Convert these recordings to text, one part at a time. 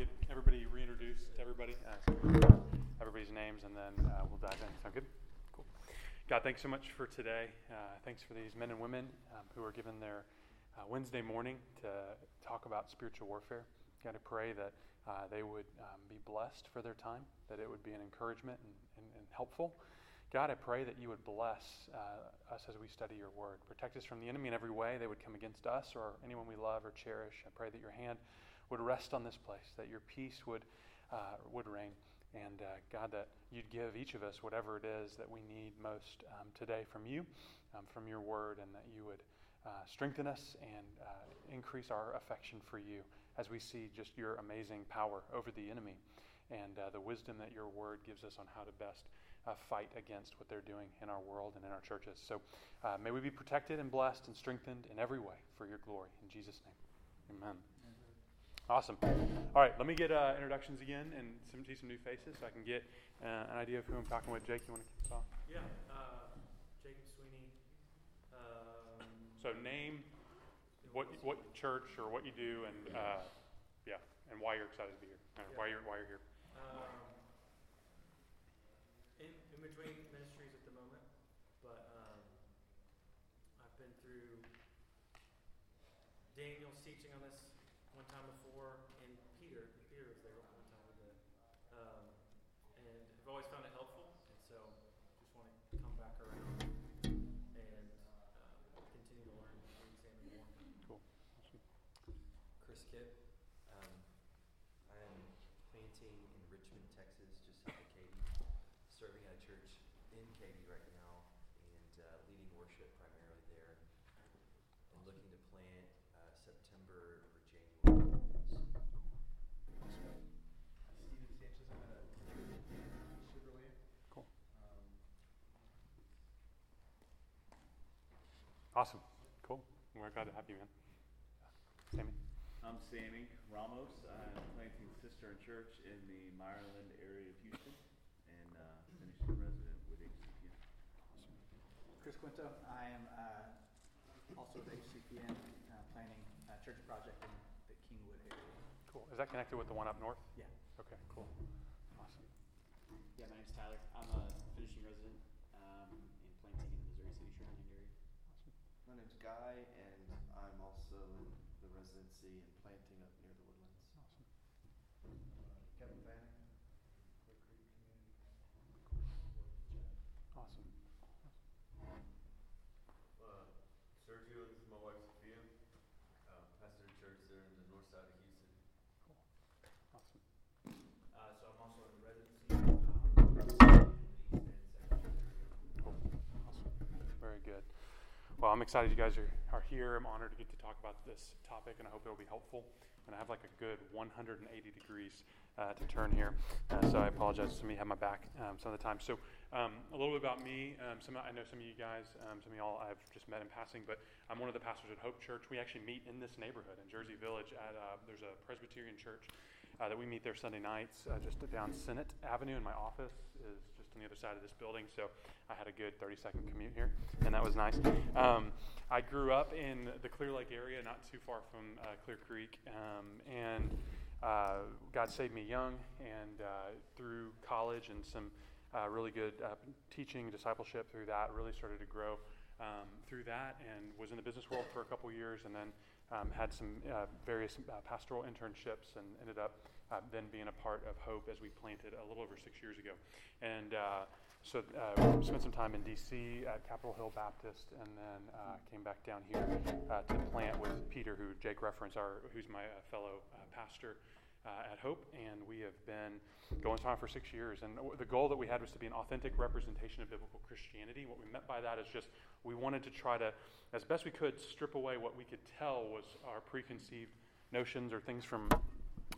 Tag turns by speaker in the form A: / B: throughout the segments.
A: get everybody reintroduced everybody, uh, everybody's names, and then uh, we'll dive in. Sound good? Cool. God, thanks so much for today. Uh, thanks for these men and women um, who are given their uh, Wednesday morning to talk about spiritual warfare. God, I pray that uh, they would um, be blessed for their time, that it would be an encouragement and, and, and helpful. God, I pray that you would bless uh, us as we study your word. Protect us from the enemy in every way. They would come against us or anyone we love or cherish. I pray that your hand would rest on this place, that your peace would, uh, would reign. And uh, God, that you'd give each of us whatever it is that we need most um, today from you, um, from your word, and that you would uh, strengthen us and uh, increase our affection for you as we see just your amazing power over the enemy and uh, the wisdom that your word gives us on how to best uh, fight against what they're doing in our world and in our churches. So uh, may we be protected and blessed and strengthened in every way for your glory. In Jesus' name, amen. Awesome. All right, let me get uh, introductions again and some, see some new faces so I can get uh, an idea of who I'm talking with. Jake, you want to kick us off?
B: Yeah, uh, Jacob Sweeney. Um,
A: so name, what what church or what you do, and uh, yeah, and why you're excited to be here, yeah. why you're why you're here. Um,
B: in between ministries at the moment, but um, I've been through Daniel's teaching on this one time before, and Peter, Peter was there one time with it, um, and I've always found it helpful, and so just want to come back around and uh, continue to learn and examine more.
A: Cool.
C: Awesome. Chris Kipp. Um, I am planting in Richmond, Texas, just south of Katy, serving at a church in Katy right now and uh, leading worship primarily there and looking to plant uh, September or January.
D: Steven Sanchez, I'm at Chevrolet.
A: Cool. Um, awesome. Cool. We're glad to have you, man. Sammy.
E: I'm Sammy Ramos. I'm planting Sister and Church in the Meyerland area of Houston and uh, finishing resident with HCPN.
D: Awesome. Chris Quinto. I am uh, also with HCPN, uh, planning a church project in the Kingwood area.
A: Cool. Is that connected with the one up north?
D: Yeah.
A: Okay, cool. Awesome.
F: Yeah, my name's Tyler. I'm a finishing resident
G: My name's Guy, and I'm also in the residency and planting up near the woodlands.
A: Awesome.
G: Uh, Kevin Fanning, Clear Creek
A: Community. Awesome.
H: Uh, Sergio, this is my wife Sophia. Uh, pastor of church there in the north side of Houston.
A: Cool. Awesome.
B: Uh, so I'm also in the residency. Um,
A: cool. Awesome. Very good. Well, I'm excited you guys are, are here. I'm honored to get to talk about this topic, and I hope it'll be helpful. And I have like a good 180 degrees uh, to turn here, uh, so I apologize. Of you have my back um, some of the time. So, um, a little bit about me. Um, some I know some of you guys, um, some of y'all I've just met in passing, but I'm one of the pastors at Hope Church. We actually meet in this neighborhood in Jersey Village. At uh, there's a Presbyterian church uh, that we meet there Sunday nights, uh, just down Senate Avenue. And my office is on the other side of this building, so I had a good 30 second commute here, and that was nice. Um, I grew up in the Clear Lake area, not too far from uh, Clear Creek, um, and uh, God saved me young, and uh, through college and some uh, really good uh, teaching, discipleship through that, really started to grow um, through that, and was in the business world for a couple years, and then um, had some uh, various pastoral internships, and ended up then being a part of Hope as we planted a little over six years ago, and. So uh, spent some time in D.C. at Capitol Hill Baptist, and then uh, came back down here uh, to plant with Peter, who Jake referenced, our, who's my fellow pastor uh, at Hope, and we have been going strong for six years. And the goal that we had was to be an authentic representation of biblical Christianity. What we meant by that is just we wanted to try to, as best we could, strip away what we could tell was our preconceived notions or things from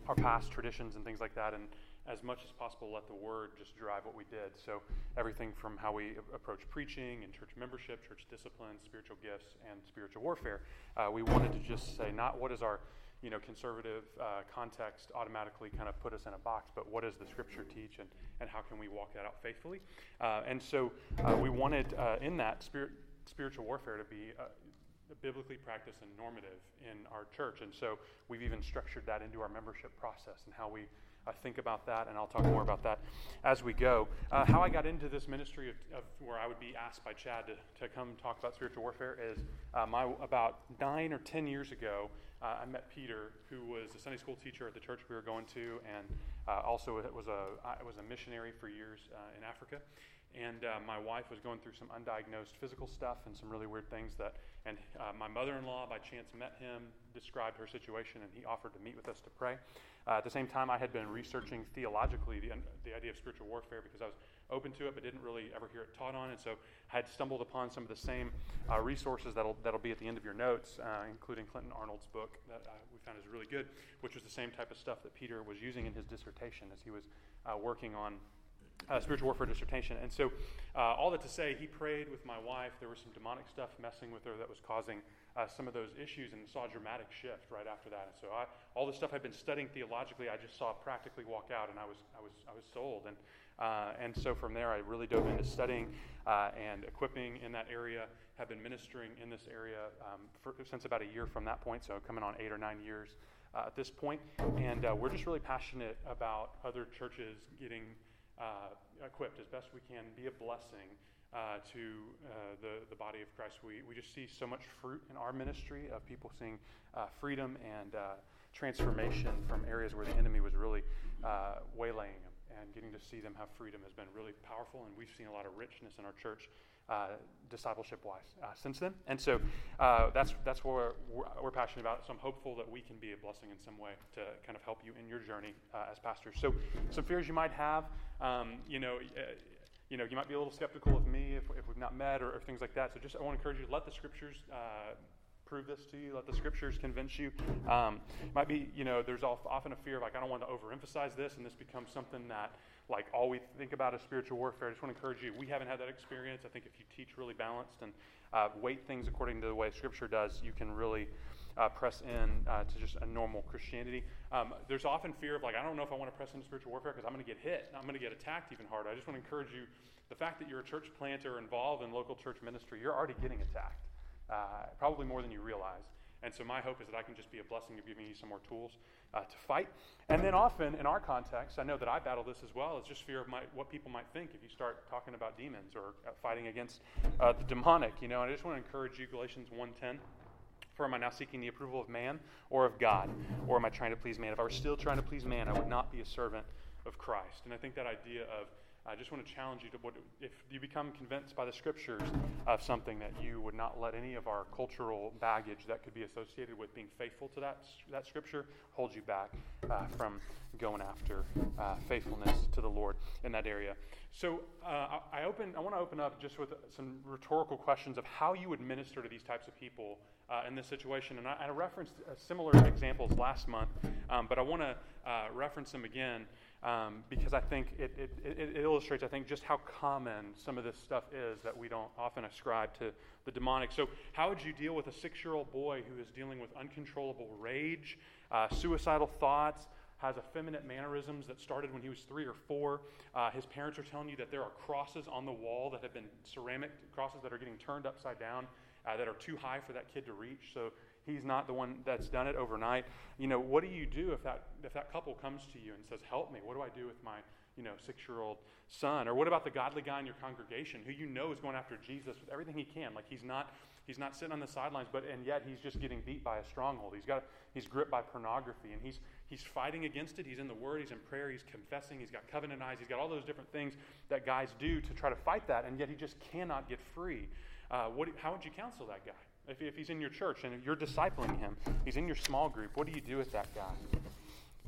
A: our past traditions and things like that, and as much as possible let the word just drive what we did. So everything from how we approach preaching and church membership, church discipline, spiritual gifts, and spiritual warfare, uh, we wanted to just say not what is our you know, conservative uh, context automatically kind of put us in a box, but what does the scripture teach and, and how can we walk that out faithfully? Uh, and so uh, we wanted uh, in that spirit, spiritual warfare to be uh, biblically practiced and normative in our church. And so we've even structured that into our membership process and how we uh, think about that, and I'll talk more about that as we go. Uh, how I got into this ministry of, of, where I would be asked by Chad to, to come talk about spiritual warfare is uh, my, about nine or ten years ago, uh, I met Peter, who was a Sunday school teacher at the church we were going to, and uh, also was a, was a missionary for years in Africa. And my wife was going through some undiagnosed physical stuff and some really weird things that, and my mother in law by chance met him, described her situation, and he offered to meet with us to pray. Uh, at the same time, I had been researching theologically the, the idea of spiritual warfare because I was open to it but didn't really ever hear it taught on. And so I had stumbled upon some of the same uh, resources that'll, that'll be at the end of your notes, uh, including Clinton Arnold's book that uh, we found is really good, which was the same type of stuff that Peter was using in his dissertation as he was uh, working on uh, spiritual warfare dissertation. And so, uh, all that to say, he prayed with my wife. There was some demonic stuff messing with her that was causing uh, some of those issues and saw a dramatic shift right after that. And so, I, all the stuff I'd been studying theologically, I just saw practically walk out, and I was, I was, I was sold. And, uh, and so, from there, I really dove into studying uh, and equipping in that area. Have been ministering in this area um, for, since about a year from that point, so coming on eight or nine years uh, at this point. And we're just really passionate about other churches getting uh, equipped as best we can, be a blessing uh, to uh, the, the body of Christ. We, we just see so much fruit in our ministry of people seeing uh, freedom and uh, transformation from areas where the enemy was really uh, waylaying them. And getting to see them have freedom has been really powerful, and we've seen a lot of richness in our church discipleship wise uh, since then. And so uh, that's, that's what we're, we're, passionate about. So I'm hopeful that we can be a blessing in some way to kind of help you in your journey uh, as pastors. So some fears you might have, um, you know, uh, you know, you might be a little skeptical of me if, if we've not met or, or things like that. So just I want to encourage you to let the scriptures uh, prove this to you. Let the scriptures convince you. Um, might be, you know, there's often a fear of like, I don't want to overemphasize this and this becomes something that like all we think about is spiritual warfare. I just want to encourage you. We haven't had that experience. I think if you teach really balanced and uh, weight things according to the way Scripture does, you can really uh, press in uh, to just a normal Christianity. Um, there's often fear of like, I don't know if I want to press into spiritual warfare because I'm going to get hit. I'm going to get attacked even harder. I just want to encourage you. The fact that you're a church planter involved in local church ministry, you're already getting attacked, uh, probably more than you realize. And so my hope is that I can just be a blessing of giving you some more tools uh, to fight. And then often in our context, I know that I battle this as well, is just fear of my, what people might think if you start talking about demons or uh, fighting against uh, the demonic. You know, and I just want to encourage you, Galatians 1.10, for am I now seeking the approval of man or of God? Or am I trying to please man? If I were still trying to please man, I would not be a servant of Christ. And I think that idea of I just want to challenge you to what, if you become convinced by the scriptures of something that you would not let any of our cultural baggage that could be associated with being faithful to that, that scripture hold you back uh, from going after uh, faithfulness to the Lord in that area. So uh, I open. I want to open up just with some rhetorical questions of how you would minister to these types of people uh, in this situation. And I, I referenced uh, similar examples last month, um, but I want to uh, reference them again um, because I think it, it, it, illustrates, I think, just how common some of this stuff is that we don't often ascribe to the demonic. So, how would you deal with a six year old boy who is dealing with uncontrollable rage, uh, suicidal thoughts? Has effeminate mannerisms that started when he was three or four. Uh, his parents are telling you that there are crosses on the wall that have been ceramic crosses that are getting turned upside down uh, that are too high for that kid to reach. So He's not the one that's done it overnight. You know, what do you do if that if that couple comes to you and says, "Help me. What do I do with my, you know, 6-year-old son?" Or what about the godly guy in your congregation who you know is going after Jesus with everything he can? Like he's not he's not sitting on the sidelines, but and yet he's just getting beat by a stronghold. He's got he's gripped by pornography and he's he's fighting against it. He's in the word, he's in prayer, he's confessing, he's got covenant eyes, he's got all those different things that guys do to try to fight that, and yet he just cannot get free. Uh, what, how would you counsel that guy? If, if he's in your church and you're discipling him, he's in your small group, what do you do with that guy?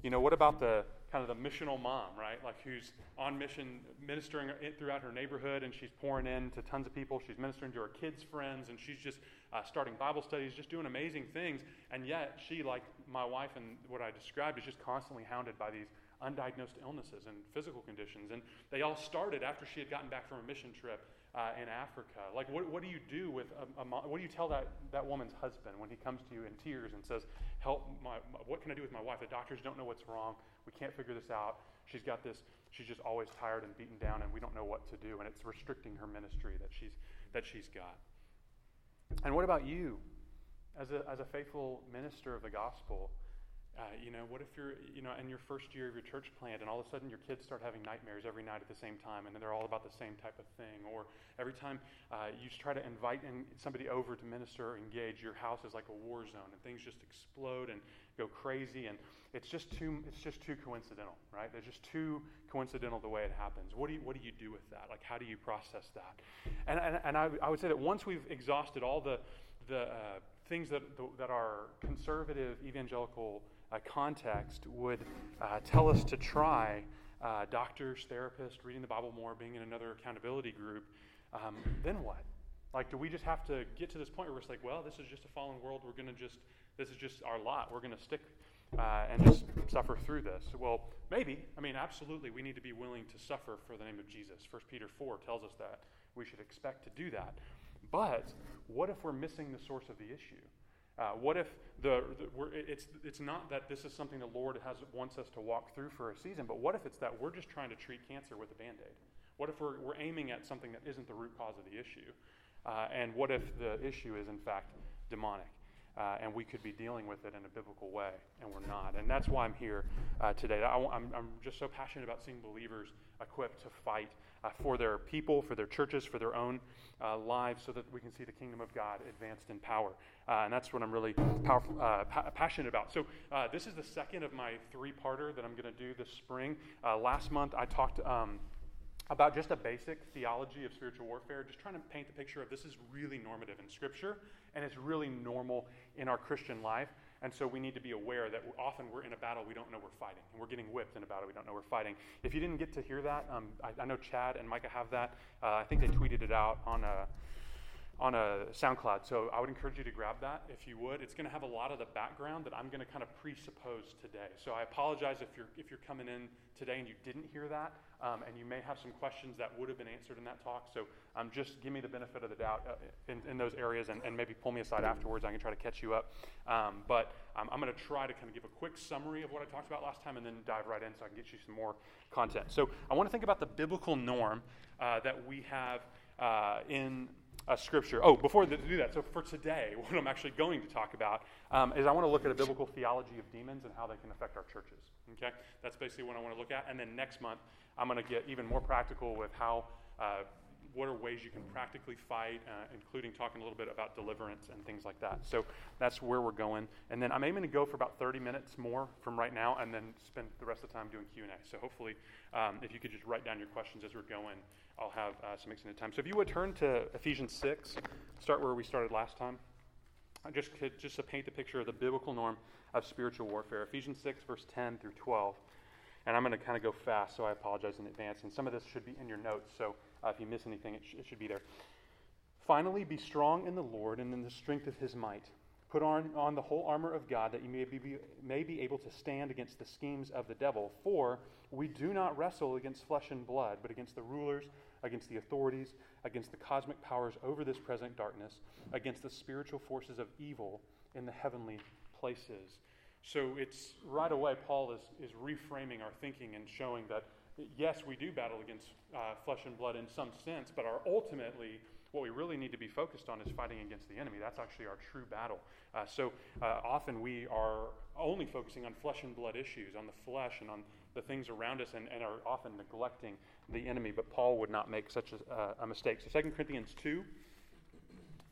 A: You know, what about the kind of the missional mom, right? Like who's on mission, ministering throughout her neighborhood, and she's pouring in to tons of people. She's ministering to her kids' friends, and she's just uh, starting Bible studies, just doing amazing things. And yet, she, like my wife and what I described, is just constantly hounded by these undiagnosed illnesses and physical conditions. And they all started after she had gotten back from a mission trip uh, in Africa? Like, what, what do you do with a, a, what do you tell that, that woman's husband when he comes to you in tears and says, "Help! My, my, what can I do with my wife? The doctors don't know what's wrong. We can't figure this out. She's got this. She's just always tired and beaten down, and we don't know what to do, and it's restricting her ministry that she's that she's got." And what about you? as a, as a faithful minister of the gospel, uh, you know, what if you're, you know, in your first year of your church plant and all of a sudden your kids start having nightmares every night at the same time and they're all about the same type of thing? Or every time uh, you try to invite in somebody over to minister or engage, your house is like a war zone and things just explode and go crazy and it's just too, it's just too coincidental, right? It's just too coincidental the way it happens. What do you, what do you do with that? Like, how do you process that? And, and, and I, I would say that once we've exhausted all the, the uh, things that, that are conservative evangelical uh, context would uh, tell us to try uh, doctors, therapists, reading the Bible more, being in another accountability group, um, then what? Like, do we just have to get to this point where it's like, well, this is just a fallen world. We're going to just, this is just our lot. We're going to stick uh, and just suffer through this? Well, maybe. I mean, absolutely, we need to be willing to suffer for the name of Jesus. 1 Peter 4 tells us that. We should expect to do that. But what if we're missing the source of the issue? Uh, what if the, the it's, it's not that this is something the Lord has wants us to walk through for a season, but what if it's that we're just trying to treat cancer with a band aid? What if we're, we're aiming at something that isn't the root cause of the issue? Uh, and what if the issue is, in fact, demonic? Uh, and we could be dealing with it in a biblical way, and we're not. And that's why I'm here uh, today. I, am just so passionate about seeing believers equipped to fight uh, for their people, for their churches, for their own uh, lives, so that we can see the kingdom of God advanced in power. Uh, and that's what I'm really powerful, uh, pa- passionate about. So, this is the second of my three parter that I'm going to do this spring. last month, I talked. Um, about just a basic theology of spiritual warfare, just trying to paint the picture of this is really normative in Scripture, and it's really normal in our Christian life. And so we need to be aware that often we're in a battle we don't know we're fighting, and we're getting whipped in a battle we don't know we're fighting. If you didn't get to hear that, um, I, I, know Chad and Micah have that. Uh, I think they tweeted it out on a on a SoundCloud. So I would encourage you to grab that if you would. It's going to have a lot of the background that I'm going to kind of presuppose today. So I apologize if you're if you're coming in today and you didn't hear that, um, and you may have some questions that would have been answered in that talk. So um, just give me the benefit of the doubt uh, in, in, those areas, and, and, maybe pull me aside afterwards. I can try to catch you up. Um, but um, I'm going to try to kind of give a quick summary of what I talked about last time, and then dive right in so I can get you some more content. So I want to think about the biblical norm uh, that we have uh, in uh, scripture. Oh, before to do that, so for today, what I'm actually going to talk about um, is I want to look at a biblical theology of demons and how they can affect our churches. Okay, that's basically what I want to look at. And then next month, I'm going to get even more practical with how. Uh, what are ways you can practically fight, uh, including talking a little bit about deliverance and things like that. So that's where we're going. And then I'm aiming to go for about 30 minutes more from right now, and then spend the rest of the time doing Q and A. So hopefully, um, if you could just write down your questions as we're going, I'll have uh, some extended time. So if you would turn to Ephesians 6, start where we started last time. I just could, just to paint the picture of the biblical norm of spiritual warfare. Ephesians 6, verse 10 through 12. And I'm going to kind of go fast, so I apologize in advance. And some of this should be in your notes, so uh, if you miss anything, it, sh- it should be there. Finally, be strong in the Lord and in the strength of his might. Put on, on the whole armor of God that you may be, may be able to stand against the schemes of the devil. For we do not wrestle against flesh and blood, but against the rulers, against the authorities, against the cosmic powers over this present darkness, against the spiritual forces of evil in the heavenly places. So it's right away, Paul is, is reframing our thinking and showing that, yes, we do battle against uh, flesh and blood in some sense, but our ultimately what we really need to be focused on is fighting against the enemy. That's actually our true battle. Uh, so uh, often we are only focusing on flesh and blood issues, on the flesh and on the things around us, and, and are often neglecting the enemy. But Paul would not make such a, uh, a mistake. So 2 Corinthians 2,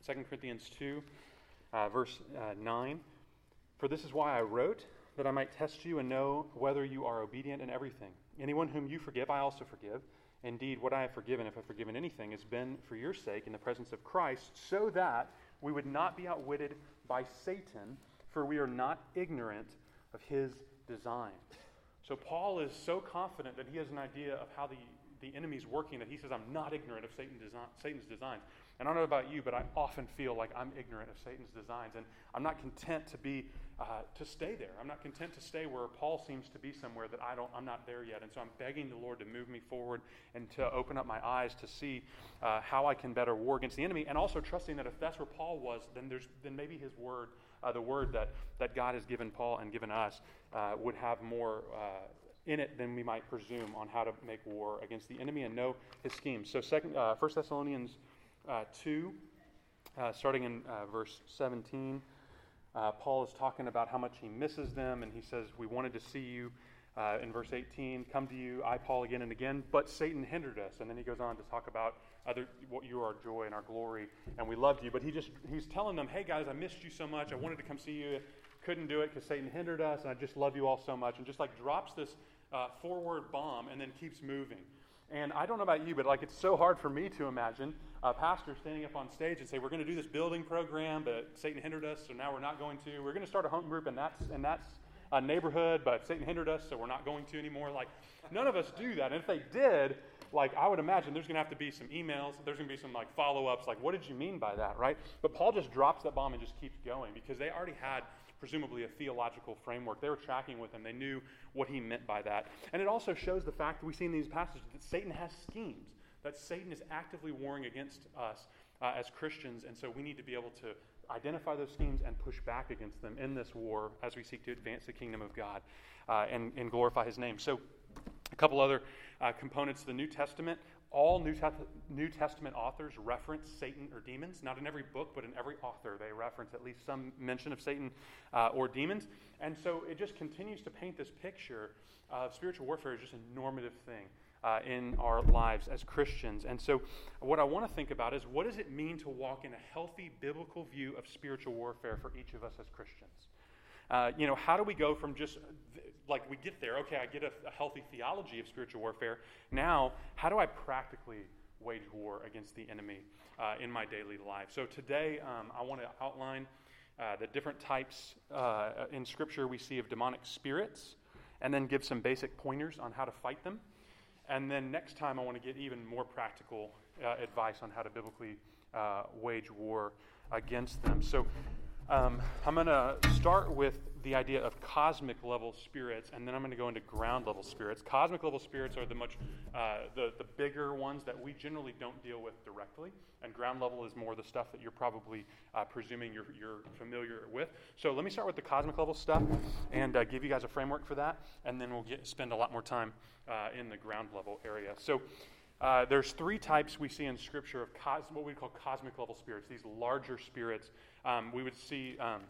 A: 2 Corinthians 2, uh, verse uh, 9. For this is why I wrote, that I might test you and know whether you are obedient in everything. Anyone whom you forgive, I also forgive. Indeed, what I have forgiven, if I've forgiven anything, has been for your sake in the presence of Christ, so that we would not be outwitted by Satan, for we are not ignorant of his design. So Paul is so confident that he has an idea of how the, the enemy's working that he says, I'm not ignorant of design, Satan's designs. And I don't know about you, but I often feel like I'm ignorant of Satan's designs. And I'm not content to be uh, to stay there. I'm not content to stay where Paul seems to be somewhere that I don't, I'm not there yet. And so I'm begging the Lord to move me forward and to open up my eyes to see uh, how I can better war against the enemy. And also trusting that if that's where Paul was, then there's, then maybe his word, uh, the word that, that God has given Paul and given us, uh, would have more uh, in it than we might presume on how to make war against the enemy and know his schemes. So, second, uh, 1 Thessalonians uh, 2, uh, starting in verse 17. Uh, Paul is talking about how much he misses them, and he says, We wanted to see you. Uh, in verse 18, come to you, I, Paul, again and again, but Satan hindered us. And then he goes on to talk about other, what you are joy and our glory, and we loved you. But he just, he's telling them, hey guys, I missed you so much. I wanted to come see you. Couldn't do it because Satan hindered us, and I just love you all so much. And just like drops this uh, forward bomb and then keeps moving. And I don't know about you, but like it's so hard for me to imagine a pastor standing up on stage and say, "We're going to do this building program, but Satan hindered us, so now we're not going to. We're going to start a home group, and that's and that's a neighborhood, but Satan hindered us, so we're not going to anymore." Like none of us do that. And if they did, like I would imagine there's going to have to be some emails. There's going to be some like follow-ups. Like, what did you mean by that, right? But Paul just drops that bomb and just keeps going because they already had presumably a theological framework. They were tracking with him. They knew what he meant by that. And it also shows the fact that we see in these passages that Satan has schemes, that Satan is actively warring against us uh, as Christians. And so we need to be able to identify those schemes and push back against them in this war as we seek to advance the kingdom of God uh, and, and glorify his name. So, a couple other uh, components of the New Testament all New, New, Testament authors reference Satan or demons. Not in every book, but in every author, they reference at least some mention of Satan uh, or demons. And so it just continues to paint this picture of spiritual warfare as just a normative thing. Uh, in our lives as Christians. And so, what I want to think about is what does it mean to walk in a healthy biblical view of spiritual warfare for each of us as Christians? Uh, you know, how do we go from just like we get there? Okay, I get a, a healthy theology of spiritual warfare. Now, how do I practically wage war against the enemy uh, in my daily life? So today, um, I want to outline uh, the different types uh, in Scripture we see of demonic spirits, and then give some basic pointers on how to fight them. And then next time, I want to get even more practical uh, advice on how to biblically uh, wage war against them. So um, I'm going to start with the idea of cosmic level spirits, and then I'm going to go into ground level spirits. Cosmic level spirits are the much uh, the the bigger ones that we generally don't deal with directly, and ground level is more the stuff that you're probably uh, presuming you're you're familiar with. So let me start with the cosmic level stuff, and uh, give you guys a framework for that, and then we'll get spend a lot more time uh, in the ground level area. So. Uh, there's three types we see in Scripture of cos- what we call cosmic level spirits, these larger spirits. Um, we would see um,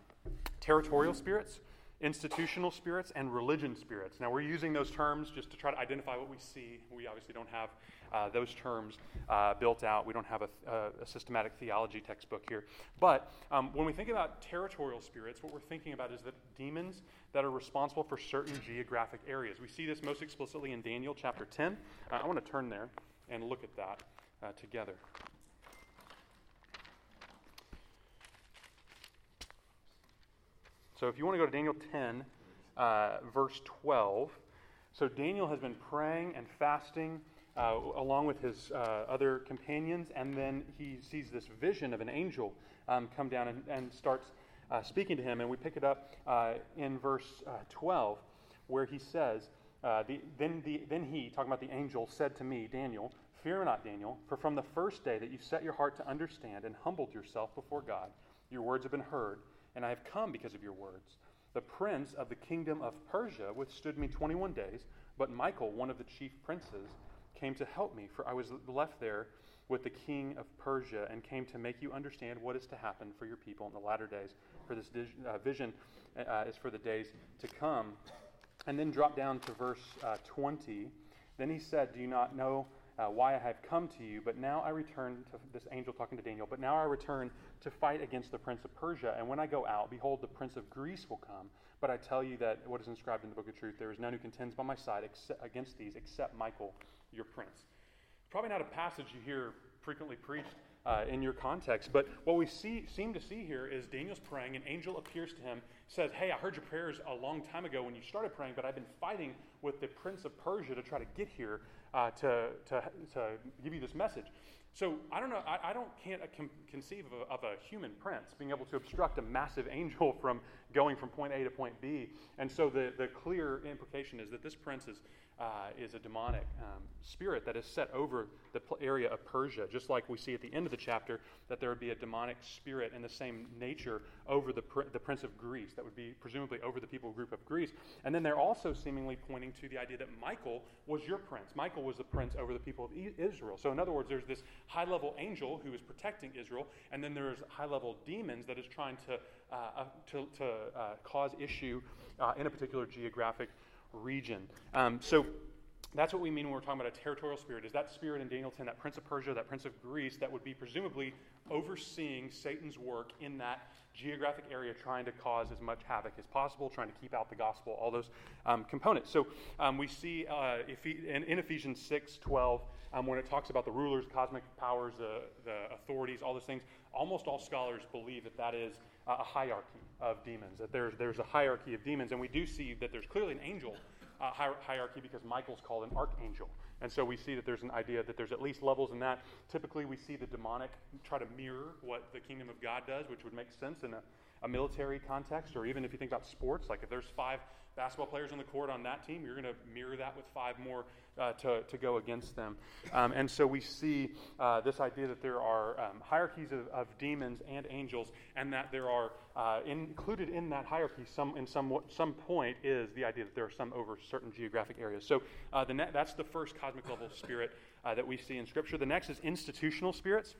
A: territorial spirits, institutional spirits, and religion spirits. Now, we're using those terms just to try to identify what we see. We obviously don't have uh, those terms uh, built out. We don't have a, a, a, systematic theology textbook here. But um, when we think about territorial spirits, what we're thinking about is that demons that are responsible for certain geographic areas. We see this most explicitly in Daniel chapter 10. Uh, I want to turn there and look at that uh, together. So if you want to go to Daniel 10, uh, verse 12. So Daniel has been praying and fasting uh, along with his uh, other companions, and then he sees this vision of an angel um, come down and, and starts uh, speaking to him. And we pick it up uh, in verse uh, 12, where he says, the, then, the, then he, talking about the angel, said to me, Daniel, Fear not, Daniel, for from the first day that you set your heart to understand and humbled yourself before God, your words have been heard, and I have come because of your words. The prince of the kingdom of Persia withstood me 21 days, but Michael, one of the chief princes, came to help me, for I was left there with the king of Persia and came to make you understand what is to happen for your people in the latter days. For this uh, vision uh, is for the days to come. And then drop down to verse uh, 20. Then he said, Do you not know uh, why I have come to you, but now I return to this angel talking to Daniel, but now I return to fight against the prince of Persia. And when I go out, behold, the prince of Greece will come. But I tell you that what is inscribed in the book of truth, there is none who contends by my side except, against these except Michael, your prince. Probably not a passage you hear frequently preached uh, in your context. But what we see, seem to see here is Daniel's praying, an angel appears to him, says, Hey, I heard your prayers a long time ago when you started praying, but I've been fighting with the prince of Persia to try to get here uh, to, to, to give you this message. So I don't know, I, I don't can't uh, conceive of a, of a, human prince being able to obstruct a massive angel from going from point A to point B. And so the, the clear implication is that this prince is uh, is a demonic um, spirit that is set over the area of Persia, just like we see at the end of the chapter that there would be a demonic spirit in the same nature over the, pr- the prince of Greece, that would be presumably over the people group of Greece. And then they're also seemingly pointing to the idea that Michael was your prince. Michael was the prince over the people of e- Israel. So, in other words, there's this high level angel who is protecting Israel, and then there's high level demons that is trying to, uh, uh, to, to uh, cause issue uh, in a particular geographic region. Um, so that's what we mean when we're talking about a territorial spirit. Is that spirit in Daniel 10, that prince of Persia, that prince of Greece, that would be presumably overseeing Satan's work in that geographic area, trying to cause as much havoc as possible, trying to keep out the gospel, all those um, components. So um, we see uh, in, in, Ephesians 6 12, um, when it talks about the rulers, cosmic powers, the, the authorities, all those things, almost all scholars believe that that is a hierarchy of demons, that there's, there's a hierarchy of demons. And we do see that there's clearly an angel uh, hierarchy because Michael's called an archangel. And so we see that there's an idea that there's at least levels in that. Typically, we see the demonic try to mirror what the kingdom of God does, which would make sense in a, a military context, or even if you think about sports, like if there's five basketball players on the court on that team, you're going to mirror that with five more uh, to, to go against them. Um, and so we see uh, this idea that there are um, hierarchies of, of, demons and angels, and that there are uh, included in that hierarchy, some in some some point, is the idea that there are some over certain geographic areas. So uh, the ne- that's the first cosmic level spirit uh, that we see in Scripture. The next is institutional spirits.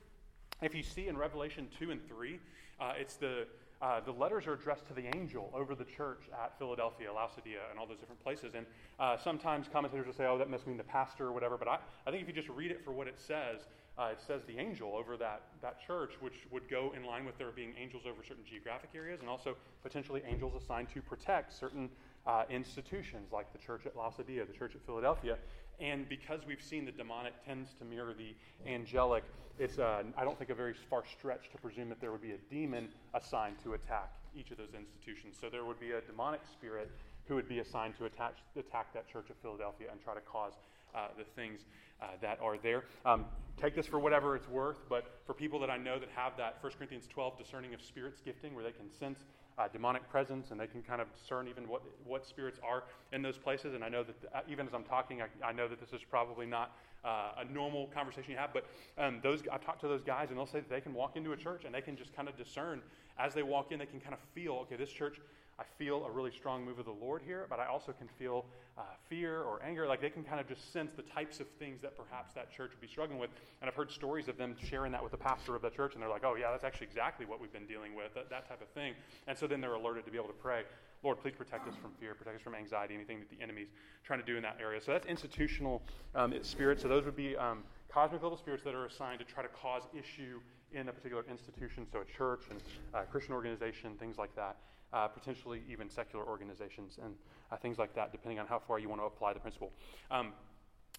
A: If you see in Revelation two and three, uh, it's the uh, the letters are addressed to the angel over the church at Philadelphia, Laodicea, and all those different places. And uh, sometimes commentators will say, oh, that must mean the pastor or whatever. But I, I think if you just read it for what it says, uh, it says the angel over that, that church, which would go in line with there being angels over certain geographic areas and also potentially angels assigned to protect certain uh, institutions like the church at Laodicea, the church at Philadelphia. And because we've seen the demonic tends to mirror the angelic, it's, uh, I don't think, a very far stretch to presume that there would be a demon assigned to attack each of those institutions. So there would be a demonic spirit who would be assigned to attach, attack that church of Philadelphia and try to cause uh, the things uh, that are there. Um, take this for whatever it's worth, but for people that I know that have that 1 Corinthians 12 discerning of spirits gifting, where they can sense uh, demonic presence and they can kind of discern even what, what spirits are in those places. And I know that uh, even as I'm talking, I, I, know that this is probably not uh, a normal conversation you have, but um, those I've talked to those guys and they'll say that they can walk into a church and they can just kind of discern as they walk in, they can kind of feel, okay, this church I feel a really strong move of the Lord here, but I also can feel uh, fear or anger. Like they can kind of just sense the types of things that perhaps that church would be struggling with. And I've heard stories of them sharing that with the pastor of the church, and they're like, oh, yeah, that's actually exactly what we've been dealing with, that, that type of thing. And so then they're alerted to be able to pray, Lord, please protect us from fear, protect us from anxiety, anything that the enemy's trying to do in that area. So that's institutional um, spirits. So those would be um, cosmic level spirits that are assigned to try to cause issue in a particular institution, so a church and a Christian organization, things like that uh, potentially even secular organizations and uh, things like that, depending on how far you want to apply the principle. Um,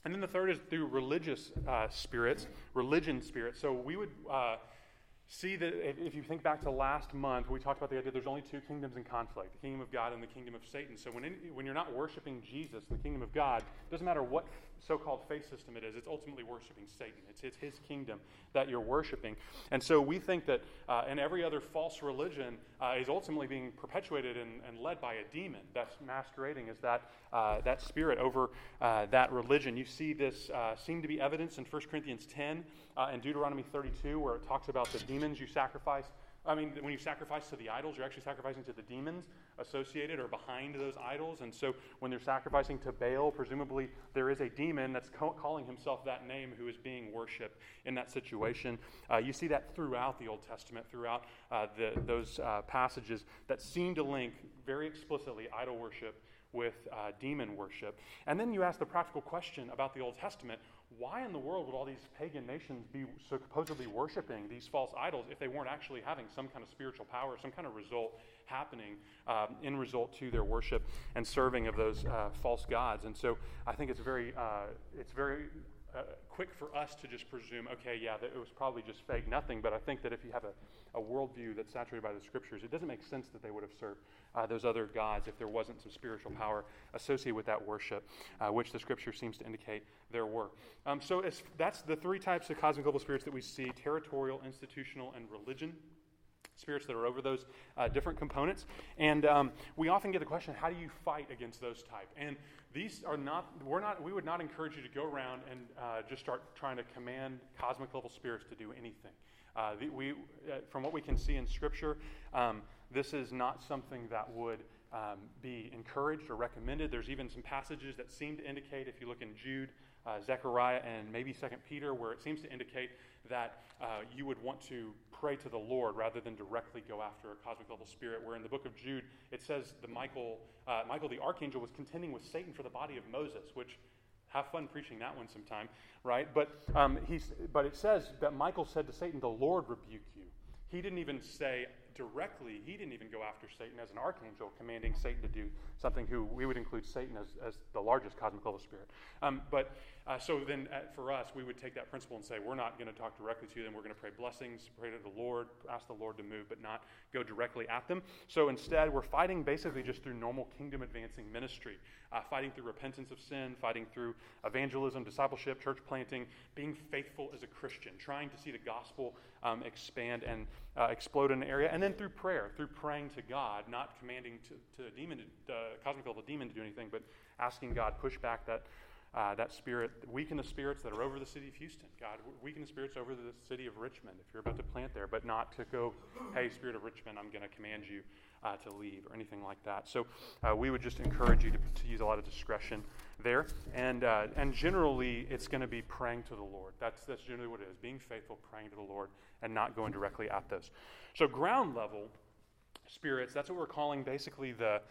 A: and then the third is through religious uh, spirits, religion spirits. So we would uh, see that if you think back to last month, we talked about the idea there's only two kingdoms in conflict the kingdom of God and the kingdom of Satan. So when, in, when you're not worshiping Jesus, the kingdom of God, doesn't matter what so called faith system it is, it's ultimately worshiping Satan. It's, it's his kingdom that you're worshiping. And so we think that uh, in every other false religion uh, is ultimately being perpetuated and, and, led by a demon that's masquerading as that, uh, that spirit over uh, that religion. You see this uh, seem to be evidence in 1 Corinthians 10 uh, and Deuteronomy 32, where it talks about the demons you sacrifice. I mean, when you sacrifice to the idols, you're actually sacrificing to the demons associated or behind those idols. And so when they're sacrificing to Baal, presumably there is a demon that's calling himself that name who is being worshiped in that situation. Uh, you see that throughout the Old Testament, throughout uh, the, those uh, passages that seem to link very explicitly idol worship with uh, demon worship. And then you ask the practical question about the Old Testament why in the world would all these pagan nations be supposedly worshiping these false idols if they weren't actually having some kind of spiritual power, some kind of result happening um, in result to their worship and serving of those uh, false gods? And so I think it's very, uh, it's very uh, quick for us to just presume, okay, yeah, that it was probably just fake, nothing. But I think that if you have a, a worldview that's saturated by the scriptures, it doesn't make sense that they would have served uh, those other gods if there wasn't some spiritual power associated with that worship, uh, which the scripture seems to indicate there were. Um, so that's the three types of cosmic global spirits that we see territorial, institutional, and religion spirits that are over those uh, different components. And um, we often get the question, how do you fight against those type? And these are not, we're not, we would not encourage you to go around and uh, just start trying to command cosmic level spirits to do anything. Uh, the, we, uh, from what we can see in Scripture, um, this is not something that would um, be encouraged or recommended. There's even some passages that seem to indicate, if you look in Jude, uh, Zechariah, and maybe Second Peter, where it seems to indicate that uh, you would want to pray to the Lord rather than directly go after a cosmic level spirit. Where in the book of Jude, it says the Michael, uh, Michael the archangel was contending with Satan for the body of Moses, which have fun preaching that one sometime, right? But um, he's, but it says that Michael said to Satan, "The Lord rebuke you." He didn't even say, directly, he didn't even go after Satan as an archangel, commanding Satan to do something who we would include Satan as, as the largest cosmic level spirit. Um, but uh, so then uh, for us, we would take that principle and say, we're not going to talk directly to them. We're going to pray blessings, pray to the Lord, ask the Lord to move, but not go directly at them. So instead, we're fighting basically just through normal kingdom advancing ministry, uh, fighting through repentance of sin, fighting through evangelism, discipleship, church planting, being faithful as a Christian, trying to see the gospel um, expand and uh, explode in an area, and then through prayer, through praying to God, not commanding to, to a demon, to, uh, cosmic level demon to do anything, but asking God push back that uh, that spirit, weaken the spirits that are over the city of Houston. God, weaken the spirits over the city of Richmond if you're about to plant there, but not to go, hey, spirit of Richmond, I'm going to command you uh, to leave or anything like that. So uh, we would just encourage you to, to, use a lot of discretion there. And, uh, and generally, it's going to be praying to the Lord. That's, that's generally what it is being faithful, praying to the Lord, and not going directly at those. So, ground level spirits, that's what we're calling basically the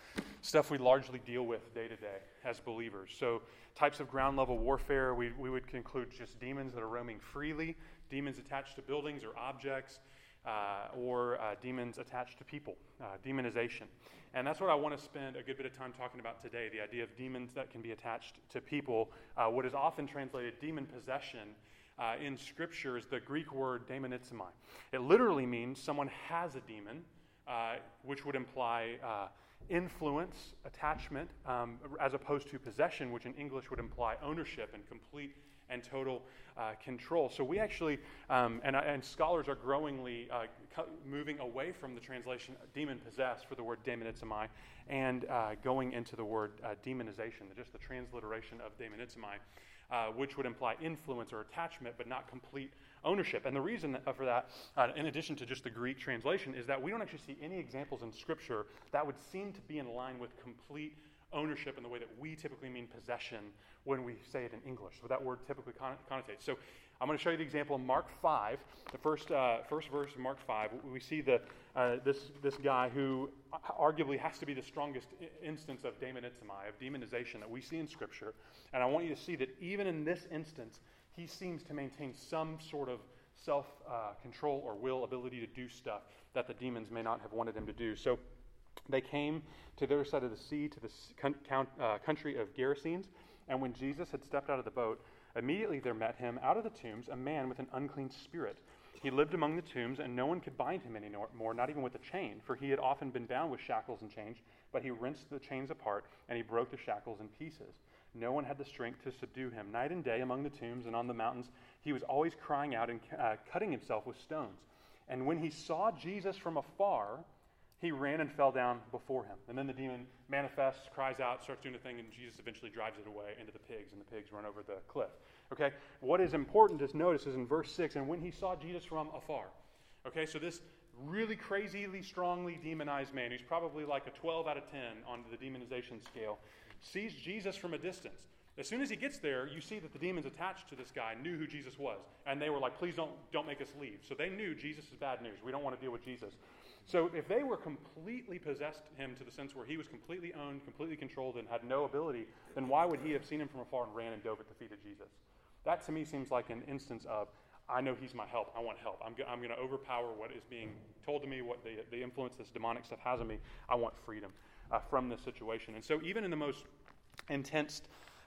A: stuff we largely deal with day to day as believers. So, types of ground level warfare, we, we would conclude just demons that are roaming freely, demons attached to buildings or objects, uh, or uh, demons attached to people, uh, demonization. And that's what I want to spend a good bit of time talking about today the idea of demons that can be attached to people. Uh, what is often translated demon possession. Uh, in Scripture is the Greek word demonizomai. It literally means someone has a demon, uh, which would imply uh, influence, attachment, um, as opposed to possession, which in English would imply ownership and complete and total uh, control. So we actually, um, and, uh, and, scholars are growingly uh, moving away from the translation demon possessed for the word demonizomai and going into the word demonization, just the transliteration of demonizomai, which would imply influence or attachment, but not complete ownership. And the reason for that, uh, in addition to just the Greek translation, is that we don't actually see any examples in Scripture that would seem to be in line with complete ownership in the way that we typically mean possession when we say it in English. So that word typically connotates. So I'm going to show you the example in Mark 5, the first, uh, first verse of Mark 5. We see the, uh, this, this guy who arguably has to be the strongest instance of demonizomai, of demonization that we see in Scripture. And I want you to see that even in this instance, he seems to maintain some sort of self uh, control or will ability to do stuff that the demons may not have wanted him to do. So they came to the other side of the sea, to the uh, country of Gerasenes. And when Jesus had stepped out of the boat, immediately there met him out of the tombs a man with an unclean spirit. He lived among the tombs, and no one could bind him any more, not even with a chain, for he had often been bound with shackles and chains. But he wrenched the chains apart, and he broke the shackles in pieces. No one had the strength to subdue him. Night and day among the tombs and on the mountains, he was always crying out and uh, cutting himself with stones. And when he saw Jesus from afar, he ran and fell down before him. And then the demon manifests, cries out, starts doing a thing, and Jesus eventually drives it away into the pigs, and the pigs run over the cliff. Okay? What is important to notice is in verse 6 and when he saw Jesus from afar. Okay, so this really crazily, strongly demonized man, who's probably like a 12 out of 10 on the demonization scale, sees Jesus from a distance. As soon as he gets there, you see that the demons attached to this guy knew who Jesus was. And they were like, please don't, don't make us leave. So they knew Jesus is bad news. We don't want to deal with Jesus. So if they were completely possessed him to the sense where he was completely owned, completely controlled, and had no ability, then why would he have seen him from afar and ran and dove at the feet of Jesus? That to me seems like an instance of, I know he's my help. I want help. I'm, I'm going to overpower what is being told to me, what the, the influence this demonic stuff has on me. I want freedom uh, from this situation. And so even in the most intense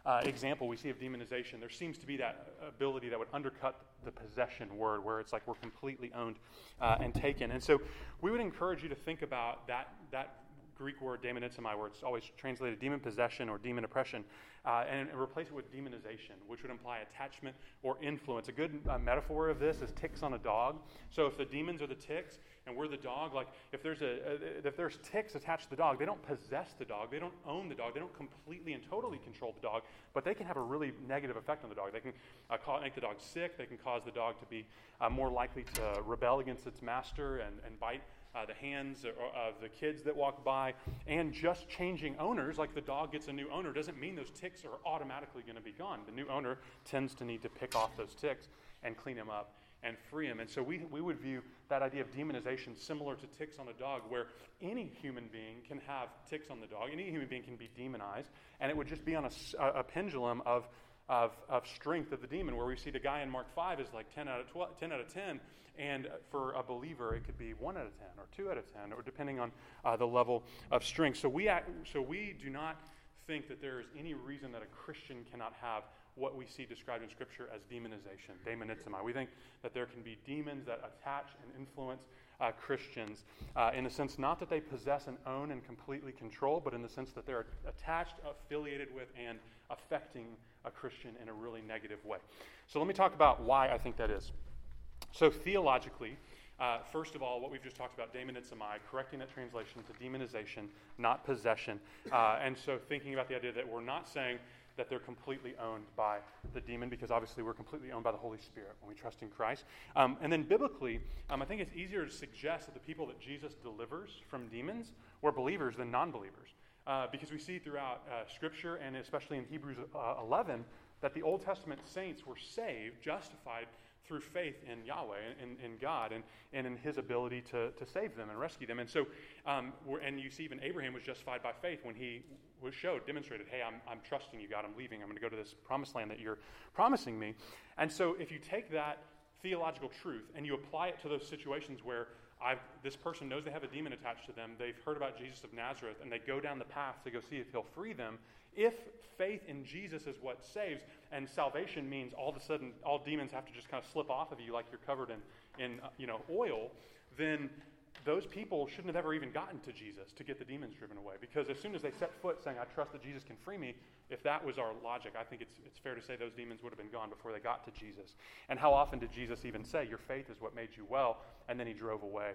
A: uh, example we see of demonization, there seems to be that ability that would undercut the possession word, where it's like we're completely owned uh, and taken. And so we would encourage you to think about that, that Greek word demonizomai, where it's always translated demon possession or demon oppression, uh, and, and, replace it with demonization, which would imply attachment or influence. A good uh, metaphor of this is ticks on a dog. So if the demons are the ticks, and we're the dog. Like if there's a, if there's ticks attached to the dog, they don't possess the dog. They don't own the dog. They don't completely and totally control the dog, but they can have a really negative effect on the dog. They can uh, make the dog sick. They can cause the dog to be uh, more likely to rebel against its master and, and bite uh, the hands of the kids that walk by, and just changing owners, like the dog gets a new owner, doesn't mean those ticks are automatically going to be gone. The new owner tends to need to pick off those ticks and clean them up and free them. And so we, we would view that idea of demonization similar to ticks on a dog, where any human being can have ticks on the dog, any human being can be demonized, and it would just be on a, a pendulum of, of, of strength of the demon, where we see the guy in Mark 5 is like 10 out of 12, 10 out of 10, and for a believer, it could be 1 out of 10 or 2 out of 10, or depending on uh, the level of strength. So we, act, so we do not think that there is any reason that a Christian cannot have what we see described in Scripture as demonization, demonizomai. We think that there can be demons that attach and influence uh, Christians uh, in the sense not that they possess and own and completely control, but in the sense that they're attached, affiliated with, and affecting a Christian in a really negative way. So let me talk about why I think that is. So, theologically, uh, first of all, what we've just talked about, demonizomai, correcting that translation to demonization, not possession. Uh, and so, thinking about the idea that we're not saying that they're completely owned by the demon because obviously we're completely owned by the Holy Spirit when we trust in Christ. Um, and then biblically, um, I think it's easier to suggest that the people that Jesus delivers from demons were believers than non believers. Uh, because we see throughout uh, Scripture and especially in Hebrews uh, 11 that the Old Testament saints were saved, justified through faith in Yahweh and in, God and, and in his ability to, to save them and rescue them. And so, um, and you see even Abraham was justified by faith when he was showed, demonstrated, hey, I'm, I'm trusting you, God, I'm leaving, I'm going to go to this promised land that you're promising me. And so if you take that theological truth and you apply it to those situations where I've, this person knows they have a demon attached to them, they've heard about Jesus of Nazareth, and they go down the path to go see if he'll free them, if faith in Jesus is what saves, and salvation means all of a sudden all demons have to just kind of slip off of you like you're covered in, in uh, you know, oil, then those people shouldn't have ever even gotten to Jesus to get the demons driven away. Because as soon as they set foot saying, I trust that Jesus can free me, if that was our logic, I think it's, it's fair to say those demons would have been gone before they got to Jesus. And how often did Jesus even say, Your faith is what made you well? And then he drove away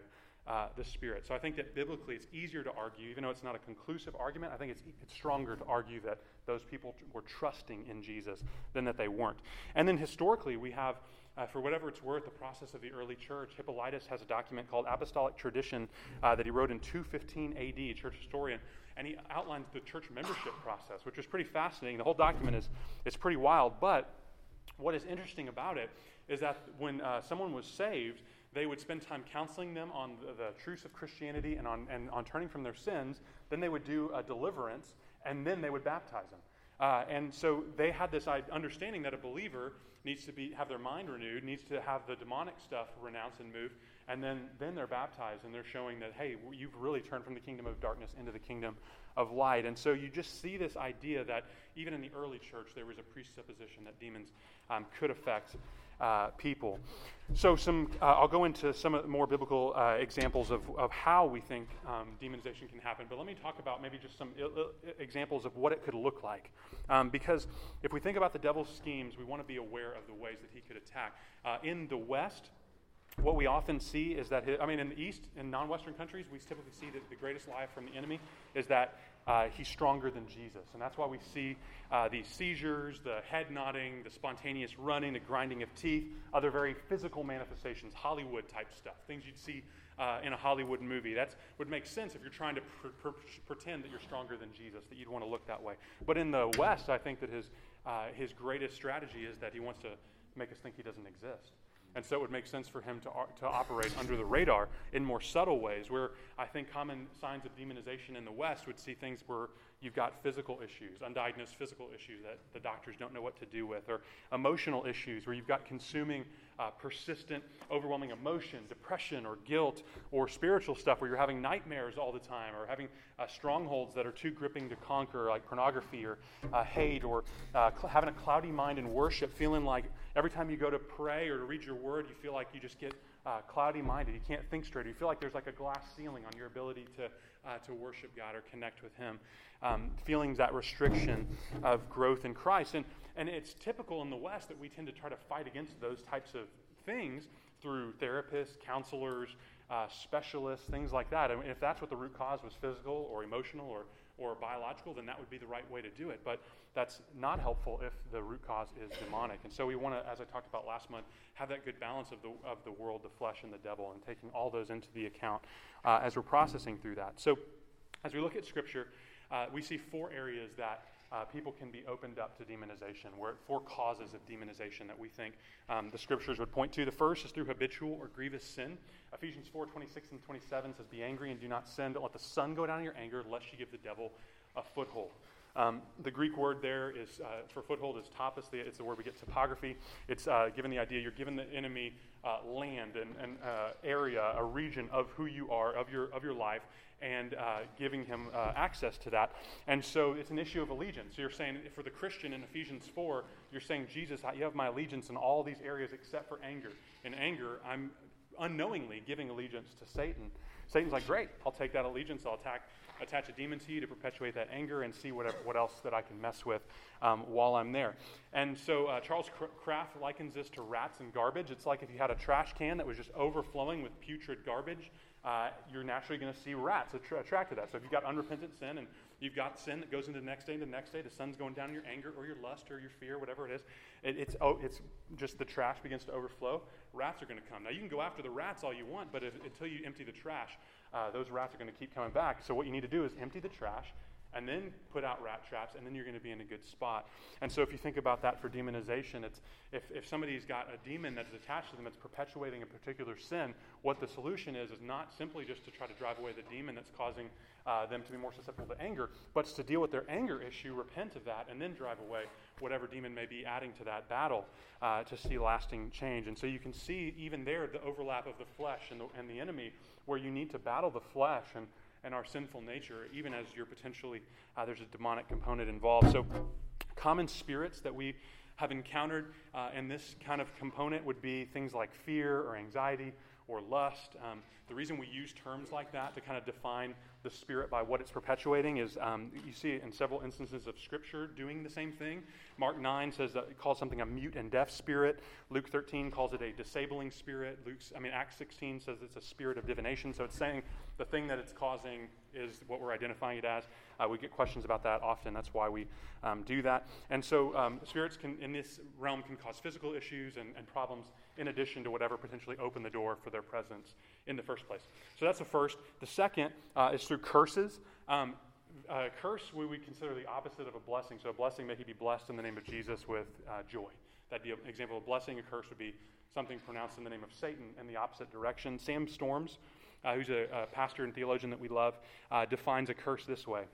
A: uh, the Spirit. So I think that biblically it's easier to argue, even though it's not a conclusive argument, I think it's, it's stronger to argue that those people were trusting in Jesus than that they weren't. And then historically, we have, uh, for whatever it's worth, the process of the early church. Hippolytus has a document called Apostolic Tradition uh, that he wrote in 215 AD, a church historian. And he outlines the church membership process, which is pretty fascinating. The whole document is, is pretty wild. But what is interesting about it is that when uh, someone was saved, they would spend time counseling them on the, the truths of Christianity and on, and on turning from their sins. Then they would do a deliverance, and then they would baptize them. Uh, and so they had this understanding that a believer needs to be, have their mind renewed, needs to have the demonic stuff renounced and moved, and then, then they're baptized and they're showing that, hey, you've really turned from the kingdom of darkness into the kingdom of light. And so you just see this idea that even in the early church, there was a presupposition that demons um, could affect uh, people. So, some uh, I'll go into some more biblical uh, examples of, of how we think um, demonization can happen. But let me talk about maybe just some examples of what it could look like. Um, because if we think about the devil's schemes, we want to be aware of the ways that he could attack. Uh, in the West, what we often see is that, his, I mean, in the East, in non Western countries, we typically see that the greatest lie from the enemy is that uh, he's stronger than Jesus. And that's why we see uh, these seizures, the head nodding, the spontaneous running, the grinding of teeth, other very physical manifestations, Hollywood type stuff, things you'd see uh, in a Hollywood movie. That would make sense if you're trying to pr- pr- pretend that you're stronger than Jesus, that you'd want to look that way. But in the West, I think that his, uh, his greatest strategy is that he wants to make us think he doesn't exist. And so it would make sense for him to, to operate under the radar in more subtle ways, where I think common signs of demonization in the West would see things where you've got physical issues, undiagnosed physical issues that the doctors don't know what to do with, or emotional issues where you've got consuming, uh, persistent, overwhelming emotion, depression, or guilt, or spiritual stuff where you're having nightmares all the time, or having uh, strongholds that are too gripping to conquer, like pornography or uh, hate, or uh, cl- having a cloudy mind in worship, feeling like every time you go to pray or to read your word, you feel like you just get uh, cloudy minded. You can't think straight. You feel like there's like a glass ceiling on your ability to, uh, to worship God or connect with Him. Um, feelings that restriction of growth in Christ. And, and it's typical in the West that we tend to try to fight against those types of things through therapists, counselors, uh, specialists, things like that. Mean, if that's what the root cause was physical or emotional or, or biological, then that would be the right way to do it. But that's not helpful if the root cause is demonic. And so we want to, as I talked about last month, have that good balance of the, of the world, the flesh, and the devil, and taking all those into the account uh, as we're processing through that. So as we look at Scripture, uh, we see four areas that uh, people can be opened up to demonization, where four causes of demonization that we think um, the scriptures would point to. The first is through habitual or grievous sin. Ephesians 4 26 and 27 says, Be angry and do not sin. Don't let the sun go down in your anger, lest you give the devil a foothold. Um, the Greek word there is uh, for foothold is topos. It's the word we get topography. It's uh, given the idea you're giving the enemy uh, land and, uh, area, a region of who you are, of your of your life, and uh, giving him uh, access to that. And so it's an issue of allegiance. So you're saying for the Christian in Ephesians 4, you're saying, Jesus, you have my allegiance in all these areas except for anger. In anger, I'm unknowingly giving allegiance to Satan. Satan's like, great, I'll take that allegiance, I'll attack, attach a demon to you to perpetuate that anger and see whatever, what else that I can mess with um, while I'm there. And so uh, Charles Kraft likens this to rats and garbage. It's like if you had a trash can that was just overflowing with putrid garbage uh, you're naturally going to see rats attra- attracted to that. So if you've got unrepentant sin and you've got sin that goes into the next day and the next day, the sun's going down in your anger or your lust or your fear, whatever it is, it, it's, oh, it's just the trash begins to overflow. Rats are going to come. Now, you can go after the rats all you want, but if, until you empty the trash, uh, those rats are going to keep coming back. So what you need to do is empty the trash and then put out rat traps, and then you're going to be in a good spot. And so, if you think about that for demonization, it's if, if somebody's got a demon that's attached to them that's perpetuating a particular sin, what the solution is is not simply just to try to drive away the demon that's causing uh, them to be more susceptible to anger, but to deal with their anger issue, repent of that, and then drive away whatever demon may be adding to that battle uh, to see lasting change. And so, you can see even there the overlap of the flesh and the, and the enemy, where you need to battle the flesh and and our sinful nature, even as you're potentially, uh, there's a demonic component involved. So, common spirits that we have encountered uh, in this kind of component would be things like fear or anxiety or lust. Um, the reason we use terms like that to kind of define the spirit by what it's perpetuating is um, you see it in several instances of Scripture doing the same thing. Mark 9 says that it calls something a mute and deaf spirit. Luke 13 calls it a disabling spirit. Luke's, I mean, Acts 16 says it's a spirit of divination. So it's saying the thing that it's causing is what we're identifying it as. Uh, we get questions about that often. That's why we um, do that. And so um, spirits can, in this realm can cause physical issues and, and problems in addition to whatever potentially opened the door for their presence in the first place. So that's the first. The second uh, is through curses. Um, uh, curse we would consider the opposite of a blessing. So a blessing may he be blessed in the name of Jesus with uh, joy. That'd be an example of a blessing. A curse would be something pronounced in the name of Satan in the opposite direction. Sam Storms, uh, who's a, a, pastor and theologian that we love, uh, defines a curse this way.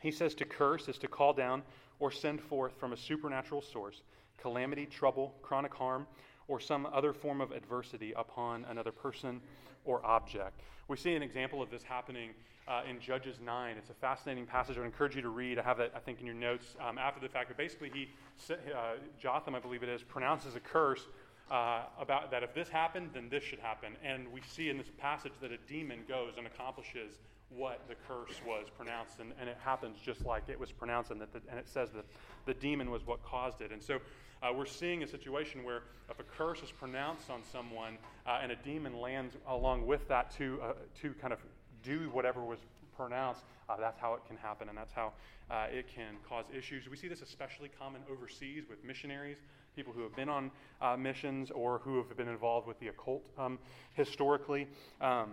A: He says to curse is to call down or send forth from a supernatural source calamity, trouble, chronic harm, or some other form of adversity upon another person or object. We see an example of this happening uh, in Judges 9. It's a fascinating passage. I would encourage you to read. I have that, I think, in your notes um, after the fact. But basically, he, uh, Jotham, I believe it is, pronounces a curse uh, about that if this happened, then this should happen. And we see in this passage that a demon goes and accomplishes what the curse was pronounced, and, and it happens just like it was pronounced, and, that the, and it says that the demon was what caused it. And so uh, we're seeing a situation where if a curse is pronounced on someone uh, and a demon lands along with that to, uh, to kind of do whatever was pronounced, uh, that's how it can happen, and that's how uh, it can cause issues. We see this especially common overseas with missionaries people who have been on uh, missions or who have been involved with the occult um, historically. Um,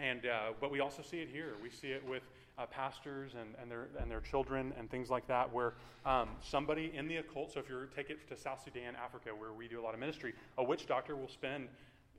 A: and, uh, but we also see it here. We see it with uh, pastors and, and, their, and their children and things like that, where um, somebody in the occult, so if you take it to South Sudan, Africa, where we do a lot of ministry, a witch doctor will spend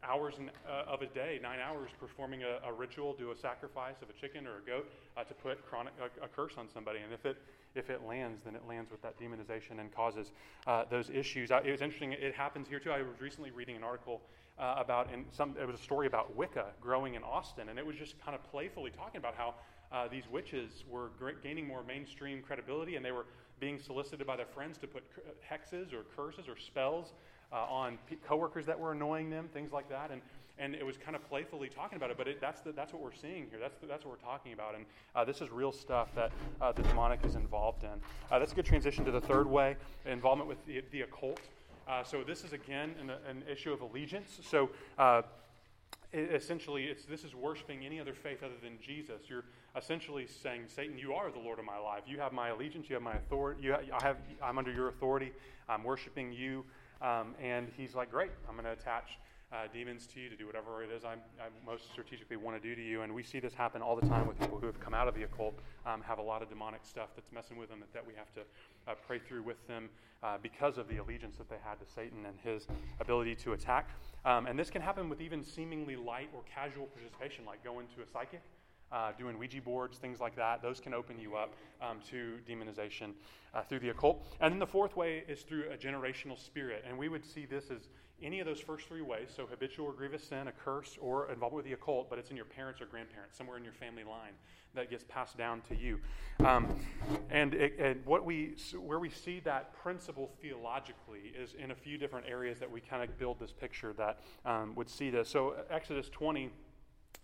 A: hours in, uh, of a day, nine hours, performing a, a, ritual, do a sacrifice of a chicken or a goat uh, to put chronic, a, a, curse on somebody. And if it, if it lands, then it lands with that demonization and causes uh, those issues. it was interesting, it happens here too. I was recently reading an article uh, about, in some, it was a story about Wicca growing in Austin, and it was just kind of playfully talking about how uh, these witches were gaining more mainstream credibility and they were being solicited by their friends to put hexes or curses or spells uh, on coworkers that were annoying them, things like that. And, and it was kind of playfully talking about it, but it, that's, the, that's what we're seeing here. That's, the, that's what we're talking about. And uh, this is real stuff that uh, the demonic is involved in. Uh, that's a good transition to the third way involvement with the, the occult. Uh, so, this is again an, an, issue of allegiance. So, uh, essentially, it's, this is worshiping any other faith other than Jesus. You're essentially saying, Satan, you are the Lord of my life. You have my allegiance. You have my authority. You I have, I'm under your authority. I'm worshiping you. Um, and he's like, great, I'm going to attach uh, demons to you to do whatever it is I most strategically want to do to you. And we see this happen all the time with people who have come out of the occult, um, have a lot of demonic stuff that's messing with them that, that we have to uh, pray through with them uh, because of the allegiance that they had to Satan and his ability to attack. Um, and this can happen with even seemingly light or casual participation, like going to a psychic. Uh, doing Ouija boards, things like that. Those can open you up um, to demonization uh, through the occult. And then the fourth way is through a generational spirit. And we would see this as any of those first three ways so habitual or grievous sin, a curse, or involvement with the occult, but it's in your parents or grandparents, somewhere in your family line that gets passed down to you. Um, and, it, and what we, where we see that principle theologically is in a few different areas that we kind of build this picture that um, would see this. So, Exodus 20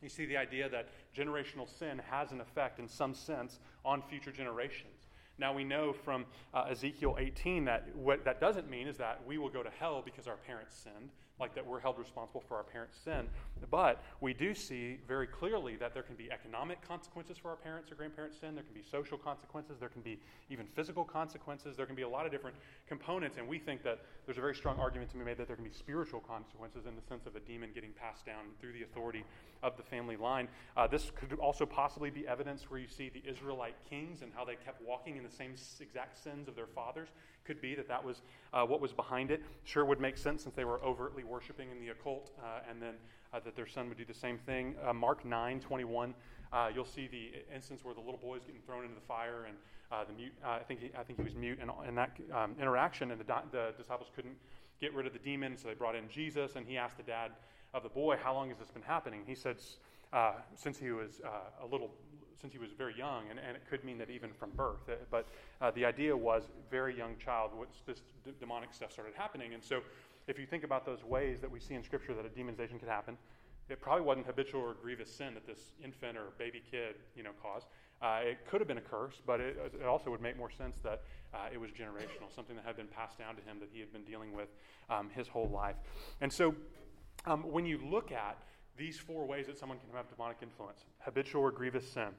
A: you see the idea that generational sin has an effect in some sense on future generations. Now we know from uh, Ezekiel 18 that what that doesn't mean is that we will go to hell because our parents sinned like that we're held responsible for our parents' sin. But we do see very clearly that there can be economic consequences for our parents or grandparents' sin. There can be social consequences. There can be even physical consequences. There can be a lot of different components. And we think that there's a very strong argument to be made that there can be spiritual consequences in the sense of a demon getting passed down through the authority of the family line. Uh, this could also possibly be evidence where you see the Israelite kings and how they kept walking in the same exact sins of their fathers could be that that was uh, what was behind it. Sure would make sense since they were overtly worshiping in the occult, uh, and then uh, that their son would do the same thing. Uh, Mark 9 21, uh, you'll see the instance where the little boy is getting thrown into the fire, and uh, the mute, I, think he, I think he was mute, and, in that um, interaction, and the, the disciples couldn't get rid of the demon, so they brought in Jesus, and he asked the dad of the boy, How long has this been happening? He said, Since he was a little since he was very young, and, and it could mean that even from birth. Uh, but uh, the idea was very young child, this d- demonic stuff started happening. And so, if you think about those ways that we see in Scripture that a demonization could happen, it probably wasn't habitual or grievous sin that this infant or baby kid, you know, caused. Uh, it could have been a curse, but it, it, also would make more sense that uh, it was generational, something that had been passed down to him that he had been dealing with um, his whole life. And so, um, when you look at these four ways that someone can have demonic influence. Habitual or grievous sin,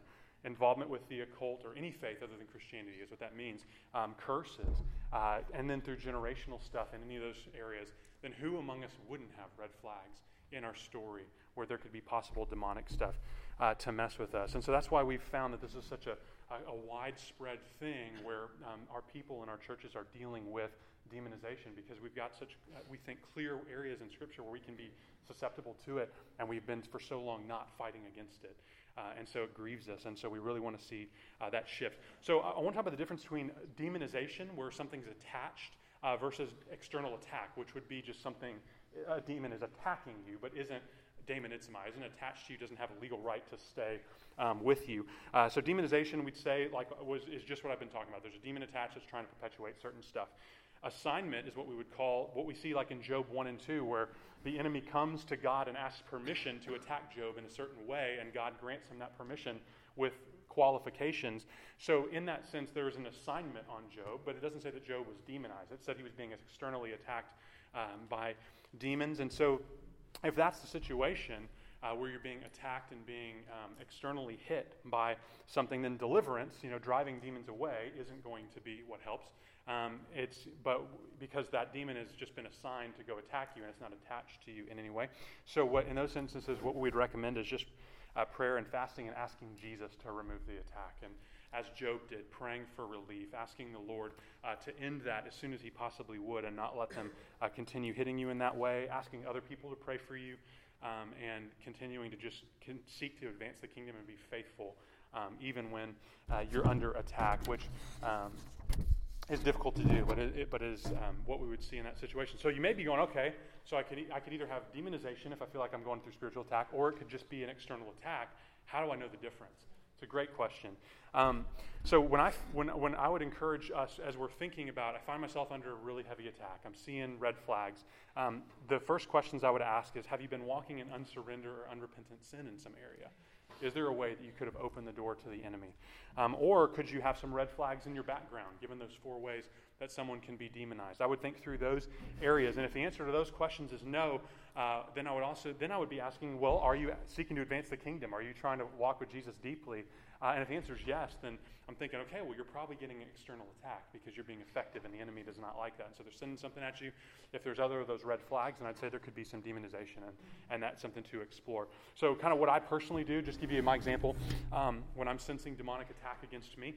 A: involvement with the occult or any faith other than Christianity is what that means, um, curses, uh, and then through generational stuff in any of those areas, then who among us wouldn't have red flags in our story where there could be possible demonic stuff uh, to mess with us? And so that's why we've found that this is such a, a, a widespread thing where um, our people and our churches are dealing with demonization because we've got such, uh, we think, clear areas in Scripture where we can be susceptible to it, and we've been for so long not fighting against it. Uh, and so it grieves us. And so we really want to see uh, that shift. So I, I want to talk about the difference between demonization, where something's attached, uh, versus external attack, which would be just something a demon is attacking you, but isn't demonized, isn't attached to you, doesn't have a legal right to stay um, with you. Uh, so demonization, we'd say, like was is just what I've been talking about. There's a demon attached that's trying to perpetuate certain stuff. Assignment is what we would call what we see like in Job 1 and 2, where the enemy comes to God and asks permission to attack Job in a certain way, and God grants him that permission with qualifications. So, in that sense, there is an assignment on Job, but it doesn't say that Job was demonized. It said he was being externally attacked um, by demons. And so, if that's the situation, uh, where you're being attacked and being um, externally hit by something, then deliverance, you know, driving demons away, isn't going to be what helps. Um, it's but because that demon has just been assigned to go attack you and it's not attached to you in any way. So what in those instances, what we'd recommend is just uh, prayer and fasting and asking Jesus to remove the attack. And as Job did, praying for relief, asking the Lord uh, to end that as soon as he possibly would and not let them uh, continue hitting you in that way, asking other people to pray for you, um, and continuing to just seek to advance the kingdom and be faithful um, even when uh, you're under attack, which um, is difficult to do, but it, it but is um, what we would see in that situation. So you may be going, okay, so I could I could either have demonization if I feel like I'm going through spiritual attack, or it could just be an external attack. How do I know the difference? It's a great question. Um, so when I when when I would encourage us as we're thinking about, I find myself under a really heavy attack. I'm seeing red flags. Um, the first questions I would ask is, have you been walking in unsurrender or unrepentant sin in some area? Is there a way that you could have opened the door to the enemy? Um, or could you have some red flags in your background, given those four ways that someone can be demonized? I would think through those areas. And if the answer to those questions is no, uh, then I would also then I would be asking, well, are you seeking to advance the kingdom? Are you trying to walk with Jesus deeply Uh, and if the answer is yes, then I'm thinking, okay, well, you're probably getting an external attack because you're being effective and the enemy does not like that. And so they're sending something at you. If there's other of those red flags, then I'd say there could be some demonization, and, and that's something to explore. So, kind of what I personally do, just give you my example, um, when I'm sensing demonic attack against me.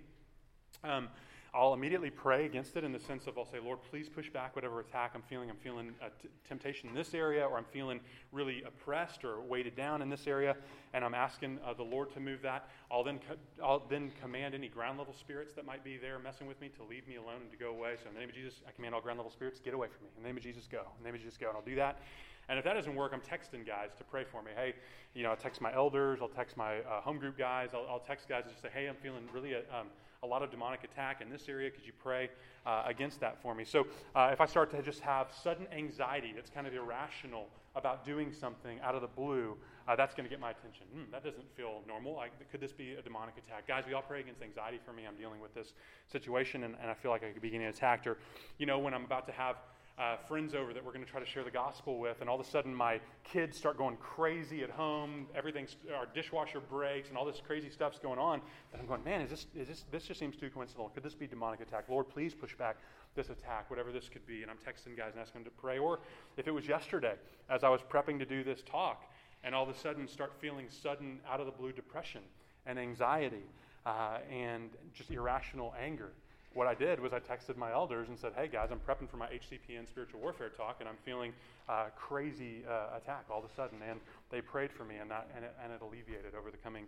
A: Um, I'll immediately pray against it in the sense of I'll say, Lord, please push back whatever attack I'm feeling. I'm feeling a t- temptation in this area, or I'm feeling really oppressed or weighted down in this area, and I'm asking uh, the Lord to move that. I'll then co- I'll then command any ground level spirits that might be there messing with me to leave me alone and to go away. So in the name of Jesus, I command all ground level spirits get away from me. In the name of Jesus, go. In the name of Jesus, go. And I'll do that. And if that doesn't work, I'm texting guys to pray for me. Hey, you know, I'll text my elders, I'll text my uh, home group guys, I'll, I'll, text guys and just say, hey, I'm feeling really. Uh, um, a lot of demonic attack in this area. Could you pray uh, against that for me? So, uh, if I start to just have sudden anxiety that's kind of irrational about doing something out of the blue, uh, that's going to get my attention. Hmm, that doesn't feel normal. I, could this be a demonic attack? Guys, we all pray against anxiety for me. I'm dealing with this situation and, and I feel like I could be getting attacked. Or, you know, when I'm about to have uh, friends over that we're going to try to share the gospel with, and all of a sudden my kids start going crazy at home. Everything's our dishwasher breaks, and all this crazy stuff's going on. And I'm going, man, is this is this this just seems too coincidental? Could this be demonic attack? Lord, please push back this attack, whatever this could be. And I'm texting guys and asking them to pray. Or if it was yesterday, as I was prepping to do this talk, and all of a sudden start feeling sudden out of the blue depression and anxiety uh, and just irrational anger what I did was I texted my elders and said, hey guys, I'm prepping for my HCPN spiritual warfare talk and I'm feeling uh, crazy uh, attack all of a sudden. And they prayed for me and, and, it, and it alleviated over the coming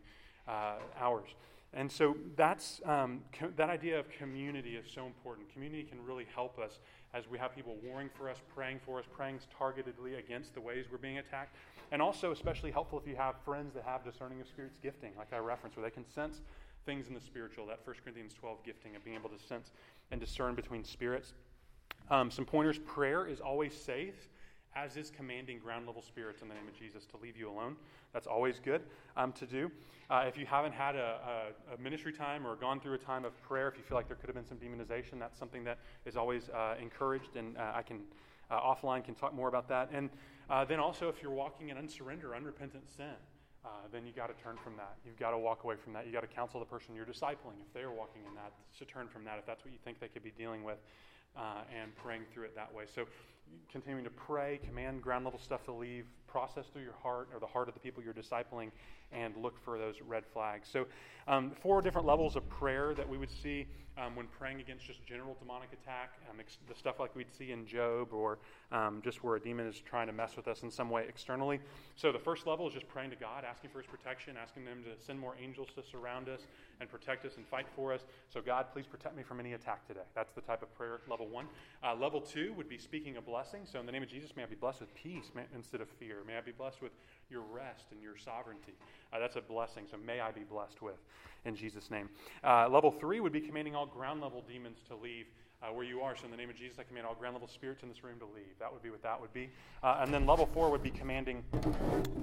A: uh, hours. And so that's, um, that idea of community is so important. Community can really help us as we have people warring for us, praying for us, praying targetedly against the ways we're being attacked. And also, especially helpful if you have friends that have discerning of spirits gifting, like I referenced, where they can sense things in the spiritual, that 1 Corinthians 12 gifting of being able to sense and discern between spirits. Um, some pointers prayer is always safe, as is commanding ground level spirits in the name of Jesus to leave you alone. That's always good um, to do. Uh, if you haven't had a, a, a, ministry time or gone through a time of prayer, if you feel like there could have been some demonization, that's something that is always uh, encouraged, and uh, I can uh, offline can talk more about that. And uh, then also, if you're walking in unsurrender, unrepentant sin, uh, then you got to turn from that. You've got to walk away from that. You got to counsel the person you're discipling if they're walking in that to turn from that if that's what you think they could be dealing with, uh, and praying through it that way. So, continuing to pray, command ground level stuff to leave, process through your heart or the heart of the people you're discipling, and look for those red flags. So, um, four different levels of prayer that we would see um, when praying against just general demonic attack, um, ex- the stuff like we'd see in Job, or um, just where a demon is trying to mess with us in some way externally. So, the first level is just praying to God, asking for His protection, asking them to send more angels to surround us and protect us and fight for us. So, God, please protect me from any attack today. That's the type of prayer, level one. Uh, level two would be speaking a blessing. So, in the name of Jesus, may I be blessed with peace instead of fear. May I be blessed with your rest and your sovereignty. Uh, that's a blessing. So may I be blessed with in Jesus' name. Uh, level three would be commanding all ground level demons to leave. Uh, where you are. So, in the name of Jesus, I command all ground level spirits in this room to leave. That would be what that would be. Uh, and then level four would be commanding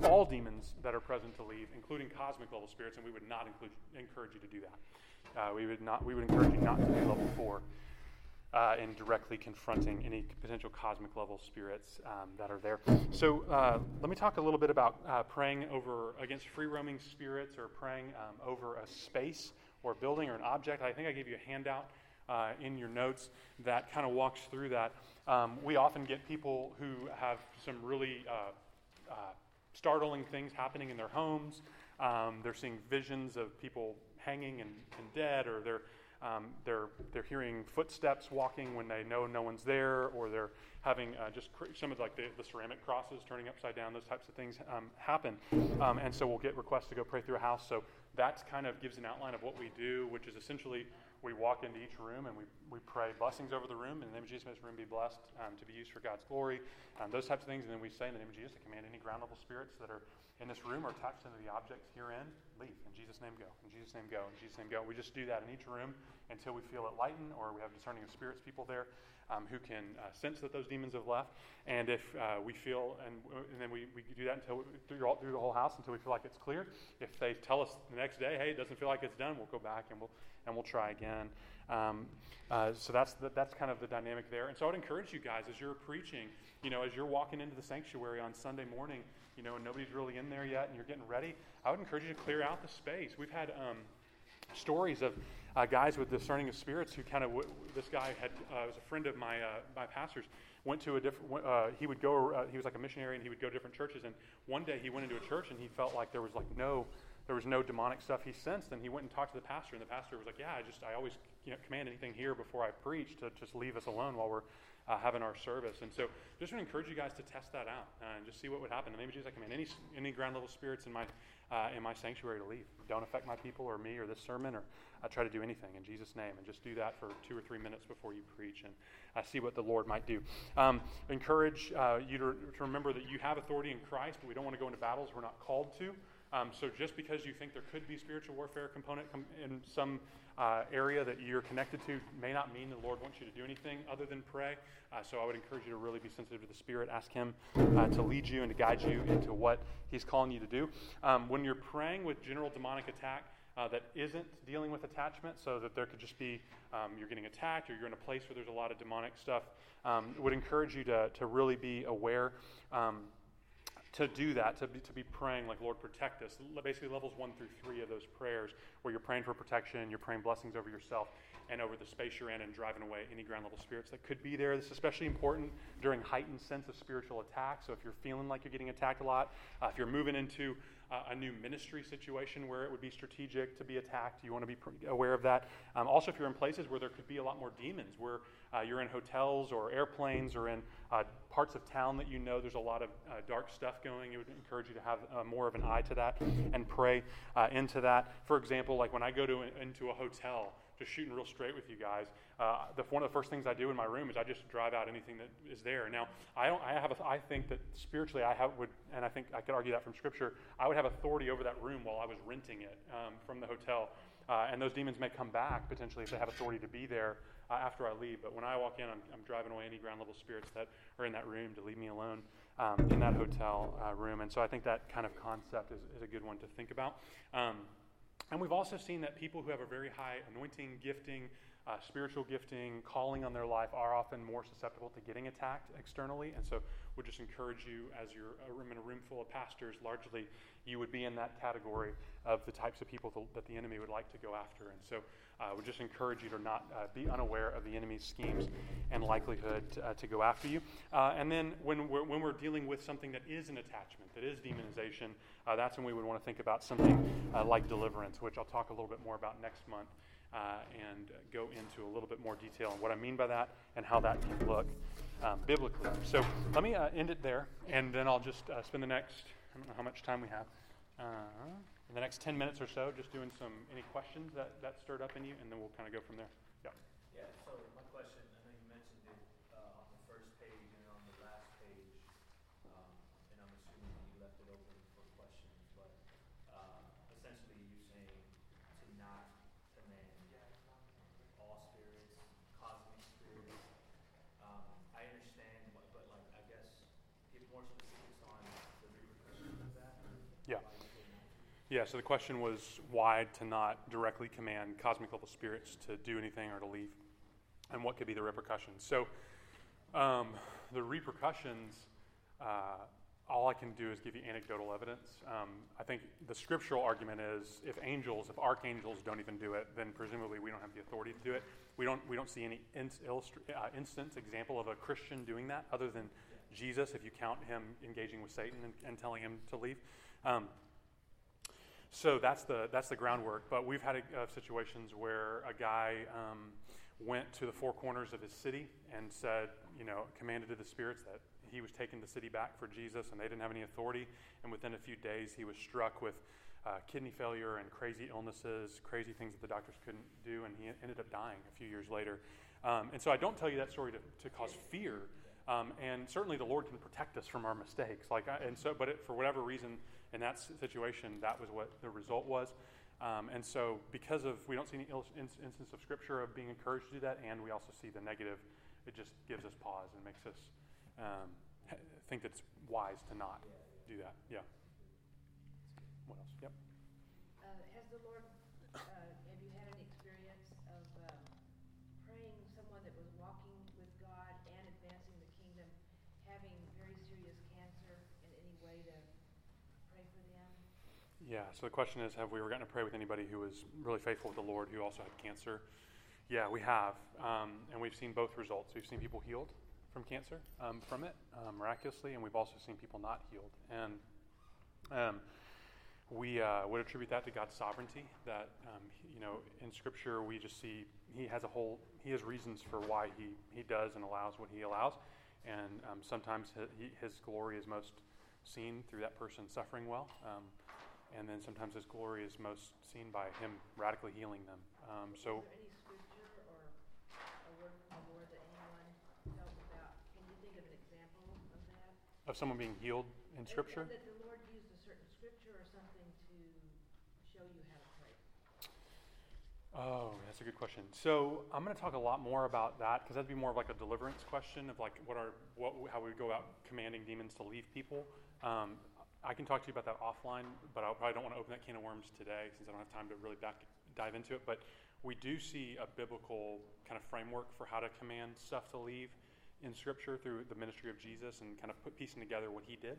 A: all demons that are present to leave, including cosmic level spirits, and we would not include, encourage you to do that. Uh, we would not. We would encourage you not to do level four uh, in directly confronting any potential cosmic level spirits um, that are there. So uh, let me talk a little bit about uh, praying over against free roaming spirits or praying um, over a space or a building or an object. I think I gave you a handout uh, in your notes that kind of walks through that. Um, we often get people who have some really uh, uh, startling things happening in their homes. Um, they're seeing visions of people hanging and, and dead, or they're um, they're, they're hearing footsteps walking when they know no one's there, or they're having uh, just cr- some of like the, the, ceramic crosses turning upside down. Those types of things um, happen, um, and so we'll get requests to go pray through a house. So that kind of gives an outline of what we do, which is essentially we walk into each room and we, we pray blessings over the room. In the name of Jesus, may this room be blessed um, to be used for God's glory. Um, those types of things. And then we say, in the name of Jesus, I command any ground level spirits that are in this room or attached into the objects herein, leave. In Jesus' name, go. In Jesus' name, go. In Jesus' name, go. We just do that in each room until we feel it lighten or we have discerning of spirits people there um, who can uh, sense that those demons have left. And if uh, we feel, and, and then we, we do that until we, through, all, through the whole house until we feel like it's clear. If they tell us the next day, hey, it doesn't feel like it's done, we'll go back and we'll and we'll try again. Um, uh, so that's the, that's kind of the dynamic there. And so I would encourage you guys as you're preaching, you know, as you're walking into the sanctuary on Sunday morning, you know, and nobody's really in there yet, and you're getting ready. I would encourage you to clear out the space. We've had um, stories of uh, guys with discerning of spirits who kind of w- this guy had uh, was a friend of my uh, my pastor's went to a different uh, he would go uh, he was like a missionary and he would go to different churches and one day he went into a church and he felt like there was like no there was no demonic stuff he sensed and he went and talked to the pastor and the pastor was like yeah i just i always you know, command anything here before i preach to just leave us alone while we're uh, having our service. And so just want to encourage you guys to test that out uh, and just see what would happen. And maybe jesus i command any any ground level spirits in my uh, in my sanctuary to leave. Don't affect my people or me or this sermon or I try to do anything in jesus name and just do that for two or three minutes before you preach and uh, see what the lord might do. Um, encourage uh, you to, to remember that you have authority in christ but we don't want to go into battles we're not called to. Um, so just because you think there could be spiritual warfare component com- in some uh, area that you're connected to may not mean the Lord wants you to do anything other than pray. Uh, so I would encourage you to really be sensitive to the Spirit. Ask Him uh, to lead you and to guide you into what He's calling you to do. Um, when you're praying with general demonic attack, uh, that isn't dealing with attachment, so that there could just be um, you're getting attacked or you're in a place where there's a lot of demonic stuff, um, would encourage you to, to really be aware. Um, to do that, to be, to be praying like, Lord, protect us. Basically, levels one through three of those prayers, where you're praying for protection, you're praying blessings over yourself and over the space you're in, and driving away any ground level spirits that could be there. This is especially important during heightened sense of spiritual attack. So, if you're feeling like you're getting attacked a lot, uh, if you're moving into uh, a new ministry situation where it would be strategic to be attacked, you want to be aware of that. Um, also, if you're in places where there could be a lot more demons, where uh, you're in hotels or airplanes or in uh, parts of town that you know there's a lot of uh, dark stuff going, it would encourage you to have uh, more of an eye to that and pray uh, into that. For example, like when I go to into a hotel, just shooting real straight with you guys. Uh, the, one of the first things I do in my room is I just drive out anything that is there. Now, I don't. I have. A, I think that spiritually, I have would, and I think I could argue that from Scripture. I would have authority over that room while I was renting it um, from the hotel, uh, and those demons may come back potentially if they have authority to be there uh, after I leave. But when I walk in, I'm, I'm, driving away any ground level spirits that are in that room to leave me alone um, in that hotel uh, room. And so I think that kind of concept is, is a good one to think about. Um, and we've also seen that people who have a very high anointing, gifting, uh, spiritual gifting, calling on their life are often more susceptible to getting attacked externally. And so would just encourage you, as you're in a room full of pastors, largely you would be in that category of the types of people that the enemy would like to go after. And so I uh, would just encourage you to not uh, be unaware of the enemy's schemes and likelihood to, uh, to go after you. Uh, and then when we're, when we're dealing with something that is an attachment, that is demonization, uh, that's when we would want to think about something uh, like deliverance, which I'll talk a little bit more about next month. and go into a little bit more detail on what I mean by that and how that can look um, biblically. So let me uh, end it there, and then I'll just uh, spend the next, I don't know how much time we have uh, in the next 10 minutes or so, just doing some any questions that, that stirred up in you, and then we'll kind of go from there.
B: Yeah. Yeah. So my question, I know you mentioned it uh, on the first page and on the last page, um, and I'm assuming you left it open for questions, but uh, essentially you're saying to not command all spirits, cosmic spirits. Um, I understand, but, but like I guess give more specifics on the repercussions of that.
A: Yeah. Yeah, so the question was why to not directly command cosmic level spirits to do anything or to leave, and what could be the repercussions. So, um, the repercussions, uh, all I can do is give you anecdotal evidence. Um, I think the scriptural argument is if angels, if archangels don't even do it, then presumably we don't have the authority to do it. We don't, we don't see any uh, instance, example of a Christian doing that other than Jesus, if you count him engaging with Satan and, and telling him to leave. Um, so that's the that's the groundwork. But we've had uh, situations where a guy um, went to the four corners of his city and said, you know, commanded to the spirits that he was taking the city back for Jesus, and they didn't have any authority. And within a few days, he was struck with uh, kidney failure and crazy illnesses, crazy things that the doctors couldn't do, and he ended up dying a few years later. Um, and so I don't tell you that story to, to cause fear. Um, and certainly the Lord can protect us from our mistakes. Like, I, and so, but it, for whatever reason, in that situation, that was what the result was. Um, and so, because of we don't see any instance of Scripture of being encouraged to do that, and we also see the negative, it just gives us pause and makes us um, think that it's wise to not do that. Yeah. What else? Yep.
I: Uh, has the Lord
A: Yeah, so the question is Have we ever gotten to pray with anybody who was really faithful with the Lord who also had cancer? Yeah, we have. Um, and we've seen both results. We've seen people healed from cancer um, from it um, miraculously, and we've also seen people not healed. And um, we uh, would attribute that to God's sovereignty. That um, you know, in Scripture, we just see He has a whole He has reasons for why He He does and allows what He allows, and um, sometimes hi- he, His glory is most seen through that person suffering well, um, and then sometimes His glory is most seen by Him radically healing them. Um, so.
I: Is there any scripture or a word from the Lord that anyone felt about? Can you think of an example of that?
A: Of someone being healed in Scripture?
I: and That the Lord used a certain scripture or something to show you how to pray.
A: Oh, that's a good question. So I'm going to talk a lot more about that because that'd be more of like a deliverance question of like what are what how we go about commanding demons to leave people. Um, I can talk to you about that offline, but I probably don't want to open that can of worms today since I don't have time to really back dive into it. But we do see a biblical kind of framework for how to command stuff to leave in Scripture through the ministry of Jesus and kind of put piecing together what He did.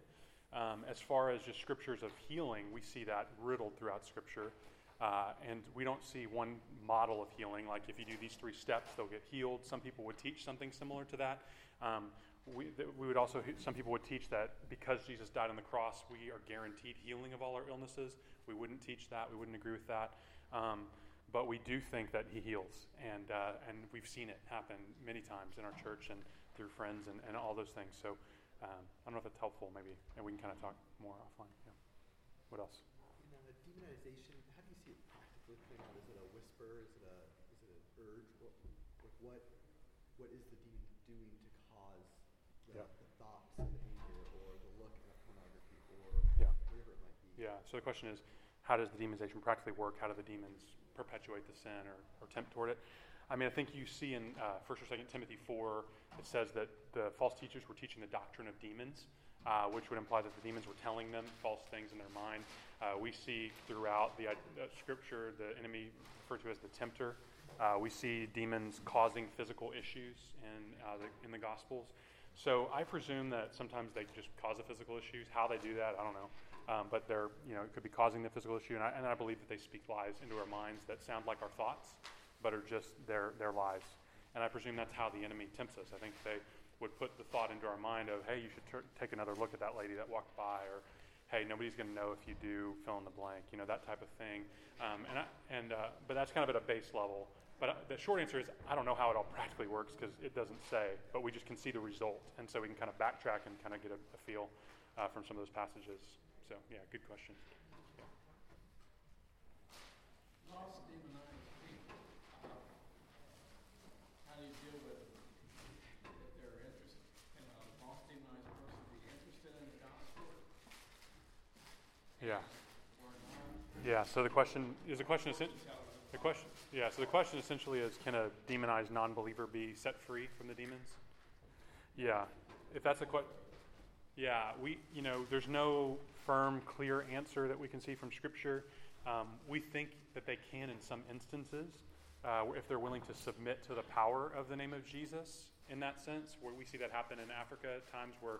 A: Um, as far as just scriptures of healing, we see that riddled throughout Scripture. Uh, and we don't see one model of healing, like if you do these three steps, they'll get healed. Some people would teach something similar to that. Um, we, we would also, some people would teach that because Jesus died on the cross, we are guaranteed healing of all our illnesses. We wouldn't teach that. We wouldn't agree with that. Um, but we do think that he heals, and, uh, and we've seen it happen many times in our church and through friends and, and all those things. So um, I don't know if that's helpful, maybe, and we can kind of talk more offline. Yeah. What else?
J: The demonization, how do you see it practically playing out? Is it a whisper? Is it a is it an urge? What what what is the demon doing to cause the,
A: Yeah.
J: the thoughts and the anger or the look at pornography or
A: Yeah.
J: whatever it might be?
A: Yeah. So the question is, how does the demonization practically work? How do the demons perpetuate the sin or, or tempt toward it? I mean, I think you see in uh, First or Second Timothy four, it says that the false teachers were teaching the doctrine of demons, uh, which would imply that the demons were telling them false things in their mind. Uh, we see throughout the uh, Scripture the enemy referred to as the tempter. Uh, we see demons causing physical issues in uh, the, in the Gospels. So I presume that sometimes they just cause the physical issues. How they do that, I don't know. Um, but they're, you know, it could be causing the physical issue, and I, and I believe that they speak lies into our minds that sound like our thoughts, but are just their their lies. And I presume that's how the enemy tempts us. I think they would put the thought into our mind of, hey, you should tur take another look at that lady that walked by, or hey, nobody's going to know if you do fill in the blank, you know, that type of thing. Um, and I, and uh, but that's kind of at a base level. But uh, the short answer is I don't know how it all practically works because it doesn't say, but we just can see the result, and so we can kind of backtrack and kind of get a, a feel uh, from some of those passages. So yeah, good question. Yeah.
K: Lost demonized people. Uh, How do you deal with if they're interested? Can a lost demonized person be interested in the gospel
A: Yeah. Yeah. So the question is the question is the question. Yeah. So the question essentially is, can a demonized non-believer be set free from the demons? Yeah. If that's a question. Yeah, we, you know, there's no firm, clear answer that we can see from Scripture. Um, we think that they can in some instances, uh, if they're willing to submit to the power of the name of Jesus in that sense, where we see that happen in Africa at times where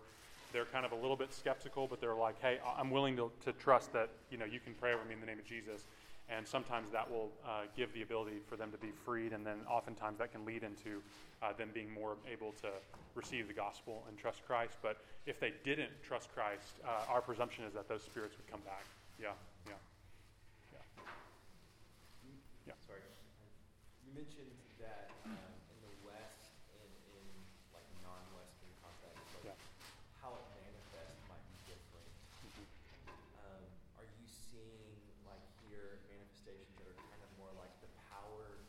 A: they're kind of a little bit skeptical, but they're like, hey, I'm willing to, to trust that, you know, you can pray over me in the name of Jesus. And sometimes that will uh, give the ability for them to be freed, and then oftentimes that can lead into uh, them being more able to receive the gospel and trust Christ. But if they didn't trust Christ, uh, our presumption is that those spirits would come back. Yeah, yeah, yeah. Yeah.
C: Sorry. You mentioned that um, in the West and in like non-Western contexts, like
A: Yeah.
C: how it manifests might be different.
A: Mhm.
C: Um, are you seeing like here manifestations that are kind of more like the power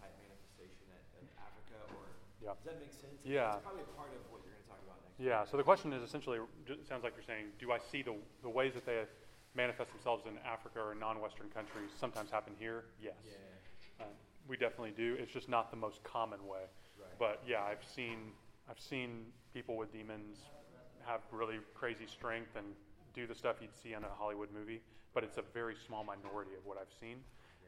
C: type manifestation at, of Africa, or
A: Yeah.
C: does that make sense?
A: Yeah.
C: Probably part of what you're going to talk about next.
A: Yeah, so the question is essentially, it sounds like you're saying, do I see the, the ways that they manifest themselves in Africa or non-Western countries sometimes happen here? Yes.
C: Yeah.
A: Um, we definitely do. It's just not the most common way.
C: Right.
A: But yeah, I've seen I've seen people with demons have really crazy strength and do the stuff you'd see in a Hollywood movie, but it's a very small minority of what I've seen.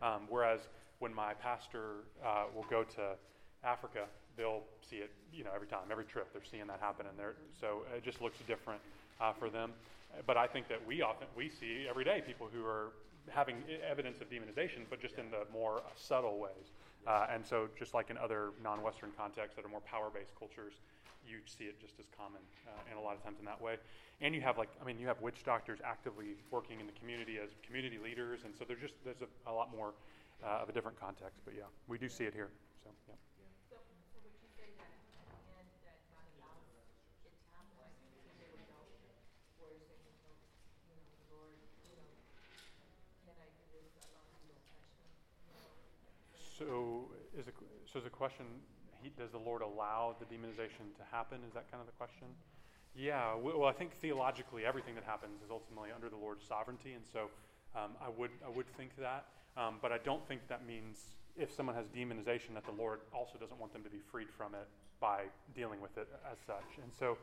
A: Um, whereas when my pastor uh, will go to Africa, they'll see it, you know, every time, every trip, they're seeing that happen, and they're so it just looks different. uh, for them. But I think that we often we see every day people who are having evidence of demonization, but just in the more subtle ways. Uh, and so, just like in other non-Western contexts that are more power-based cultures, you see it just as common, uh, and a lot of times in that way. And you have like, I mean, you have witch doctors actively working in the community as community leaders, and so there's just there's a, a lot more uh, of a different context. But yeah, we do see it here. So yeah.
I: So, so would you say that, and that God allows it to happen, like, because they would know where they can go, you know, the Lord, you know, can I do this, as long as you don't touch me, you know?
A: So is a, so is the question, he, does the Lord allow the demonization to happen? Is that kind of the question? Yeah, well, I think theologically everything that happens is ultimately under the Lord's sovereignty, and so um, I would I would think that, um, but I don't think that means if someone has demonization that the Lord also doesn't want them to be freed from it by dealing with it as such. And so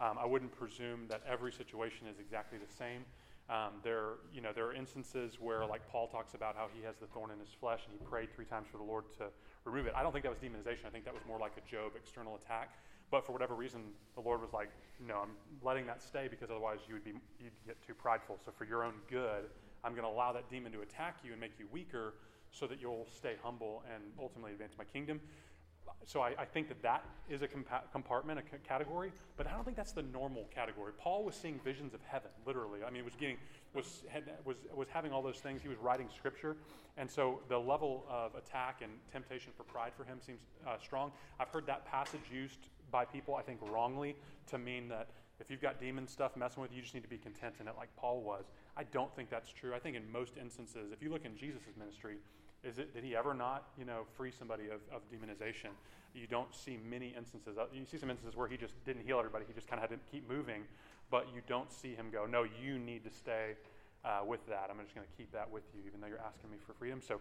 A: um, I wouldn't presume that every situation is exactly the same. Um, there, you know, there are instances where, like Paul talks about how he has the thorn in his flesh, and he prayed three times for the Lord to remove it. I don't think that was demonization. I think that was more like a Job external attack. But for whatever reason, the Lord was like, "No, I'm letting that stay because otherwise you would be you'd get too prideful. So for your own good, I'm going to allow that demon to attack you and make you weaker, so that you'll stay humble and ultimately advance my kingdom." So I, I, think that that is a compa- compartment, a c- category, but I don't think that's the normal category. Paul was seeing visions of heaven, literally. I mean, was getting was had, was was having all those things. He was writing scripture, and so the level of attack and temptation for pride for him seems uh, strong. I've heard that passage used by people, I think, wrongly to mean that if you've got demon stuff messing with you, you just need to be content in it, like Paul was. I don't think that's true. I think in most instances, if you look in Jesus' ministry, is it, did he ever not, you know, free somebody of, of demonization? You don't see many instances. You see some instances where he just didn't heal everybody. He just kind of had to keep moving, but you don't see him go, no, you need to stay uh, with that. I'm just going to keep that with you, even though you're asking me for freedom. So,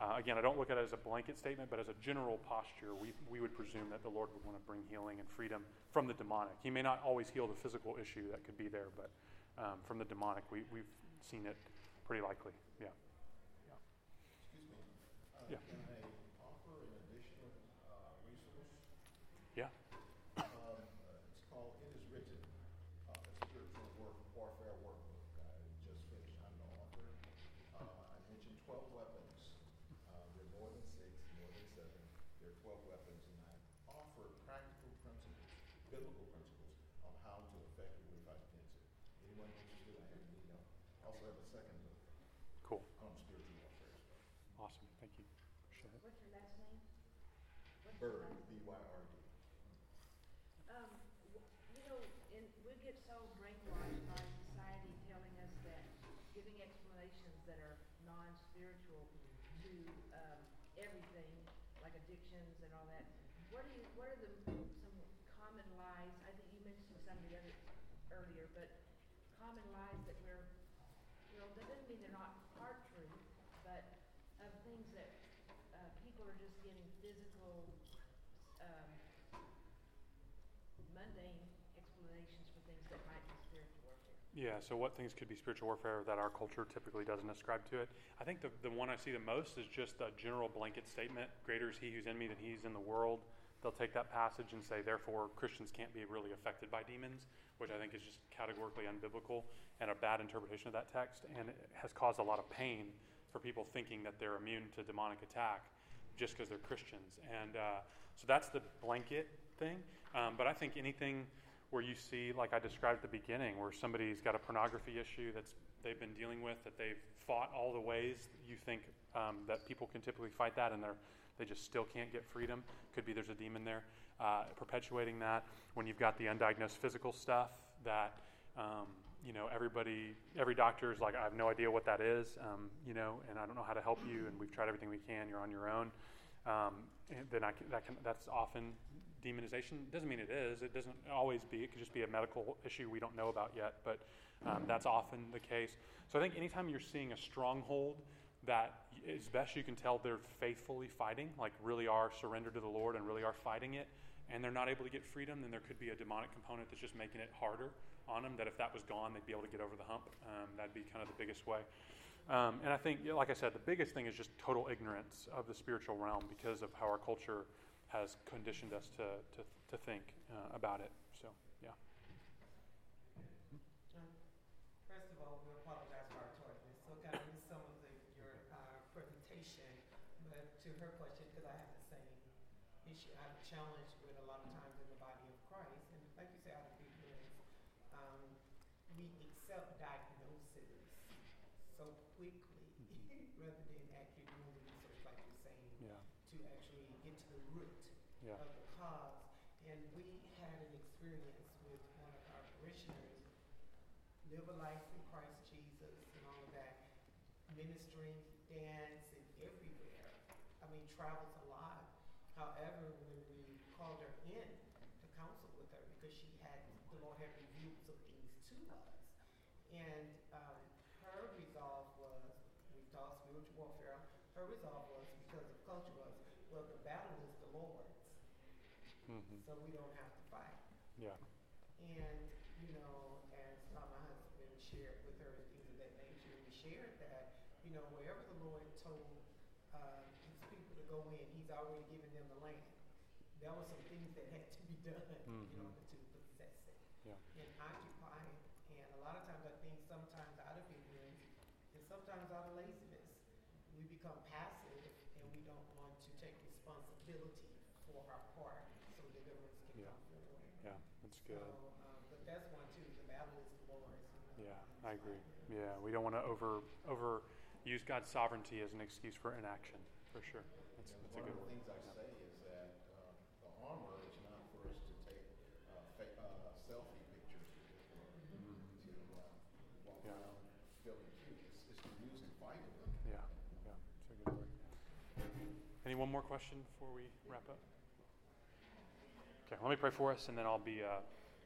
A: uh, again, I don't look at it as a blanket statement, but as a general posture, we, we would presume that the Lord would want to bring healing and freedom from the demonic. He may not always heal the physical issue that could be there, but um, from the demonic, we, we've seen it pretty likely. Yeah. Yeah.
L: Can I offer an additional uh, resource?
A: Yeah.
L: Um, uh, It's called It Is Written, uh, a spiritual work, warfare workbook. I just finished, I'm the author. Uh, I mentioned 12 weapons. Uh, There are more than six, more than seven. There are 12 weapons, and I offer practical principles, biblical principles on how to effectively fight cancer. Anyone interested, I have the, uh, also have a second book
A: Cool.
L: on spiritual warfare as well.
A: Awesome. Thank you. Appreciate it.
I: What's your last name? What's your
L: Byrd,
I: last-
L: B-Y-R-D.
I: Um, you know, and we get so brainwashed by society telling us that giving explanations that are non-spiritual to, um, everything, like addictions and all that. What do you, what are the, some common lies, I think you mentioned some of the other earlier, but common lies that we're, you know, that doesn't mean they're not hard truth, but of things that, uh, people are just getting physical, um, mundane for things that might be spiritual warfare.
A: Yeah, so what things could be spiritual warfare that our culture typically doesn't ascribe to it? I think the, the one I see the most is just a general blanket statement greater is he who's in me than he's in the world. They'll take that passage and say, therefore, Christians can't be really affected by demons, which I think is just categorically unbiblical and a bad interpretation of that text, and it has caused a lot of pain for people thinking that they're immune to demonic attack just because they're Christians. And uh, so that's the blanket thing. Um, but I think anything where you see, like I described at the beginning, where somebody's got a pornography issue that's they've been dealing with, that they've fought all the ways you think um, that people can typically fight that, and they're they just still can't get freedom. Could be there's a demon there uh, perpetuating that. When you've got the undiagnosed physical stuff that um, you know everybody, every doctor is like, I have no idea what that is, um, you know, and I don't know how to help you, and we've tried everything we can. You're on your own. Um, then I can, that can, that's often demonization. Doesn't mean it is. It doesn't always be. It could just be a medical issue we don't know about yet, but um, that's often the case. So I think anytime you're seeing a stronghold that as best you can tell they're faithfully fighting, like really are surrendered to the Lord and really are fighting it, and they're not able to get freedom, then there could be a demonic component that's just making it harder on them. That if that was gone, they'd be able to get over the hump. Um, that'd be kind of the biggest way. Um, and I think, like I said, the biggest thing is just total ignorance of the spiritual realm because of how our culture has conditioned us to, to, to think uh, about it. So, yeah.
M: first of all, we apologize for our tardiness. So kind of missed some of the, your uh, presentation, but to her question, because I have the same issue, I have a challenge with a lot of times in the body of Christ, and like you say, out of ignorance, um, we accept diagnoses so quickly rather than actually doing the research, like you're saying,
A: Yeah.
M: to actually get to the root
A: Yeah.
M: of the cause. And we had an experience with one of our parishioners live a life in Christ Jesus and all of that, ministering, dance, and everywhere. I mean, travels a lot. However, when we called her in to counsel with her, because she had, the Lord had revealed some things to us. And um, her resolve was, we taught spiritual warfare, her resolve was, because of culture was, well, the battle is the Lord's,
A: hmm
M: so we don't have to fight.
A: Yeah.
M: And, you know, as uh, my husband shared with her and things of that nature, we shared that, you know, wherever the Lord told uh, his people to go in, he's already given them the land. There were some things that had to be done in
A: Mhm.
M: order to possess it
A: Yeah.
M: and occupy it. And a lot of times I think sometimes out of ignorance and sometimes out of laziness, we become passive and we don't want to take responsibility for our part so deliverance can
A: Yeah. Yeah. That's
M: So,
A: good.
M: um, but that's one too. The battle is the Lord's.
A: Yeah, I agree. Yeah, we don't want to over over use God's sovereignty as an excuse for inaction, for sure. That's,
L: And
A: that's a
L: one
A: good
L: of the
A: word.
L: things I
A: Yeah.
L: say is that uh, the armor is not for us to take uh, fa- uh, selfie pictures with, or to uh, walk
A: Yeah.
L: around feeling cute. It's, it's to use and fight it.
A: Yeah, yeah, it's a good word. Any one more question before we wrap up? Okay, let me pray for us, and then I'll be uh,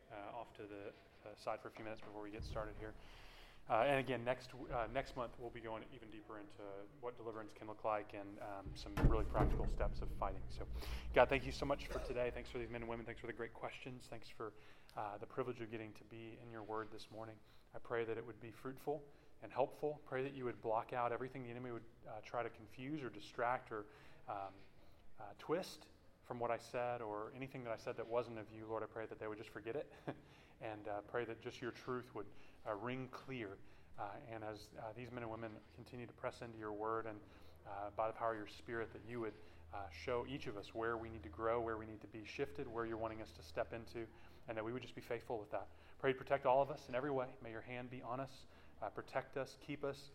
A: uh, off to the uh, side for a few minutes before we get started here. Uh, and again, next uh, next month we'll be going even deeper into what deliverance can look like and um, some really practical steps of fighting. So, God, thank you so much for today. Thanks for these men and women. Thanks for the great questions. Thanks for the privilege of getting to be in your Word this morning. I pray that it would be fruitful and helpful. Pray that you would block out everything the enemy would uh, try to confuse or distract or um, uh, twist from what I said or anything that I said that wasn't of you. Lord, I pray that they would just forget it and uh, pray that just your truth would uh, ring clear. Uh, and as uh, these men and women continue to press into your word and uh, by the power of your spirit, that you would uh, show each of us where we need to grow, where we need to be shifted, where you're wanting us to step into, and that we would just be faithful with that. Pray to protect all of us in every way. May your hand be on us, protect us, keep us,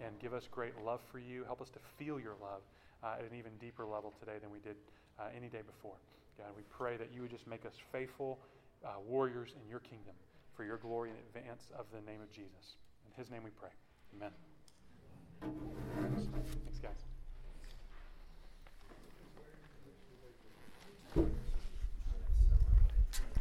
A: and give us great love for you. Help us to feel your love at an even deeper level today than we did uh, any day before. God, we pray that you would just make us faithful uh, warriors in your kingdom for your glory in advance of the name of Jesus. In his name we pray. Amen. Thanks, guys.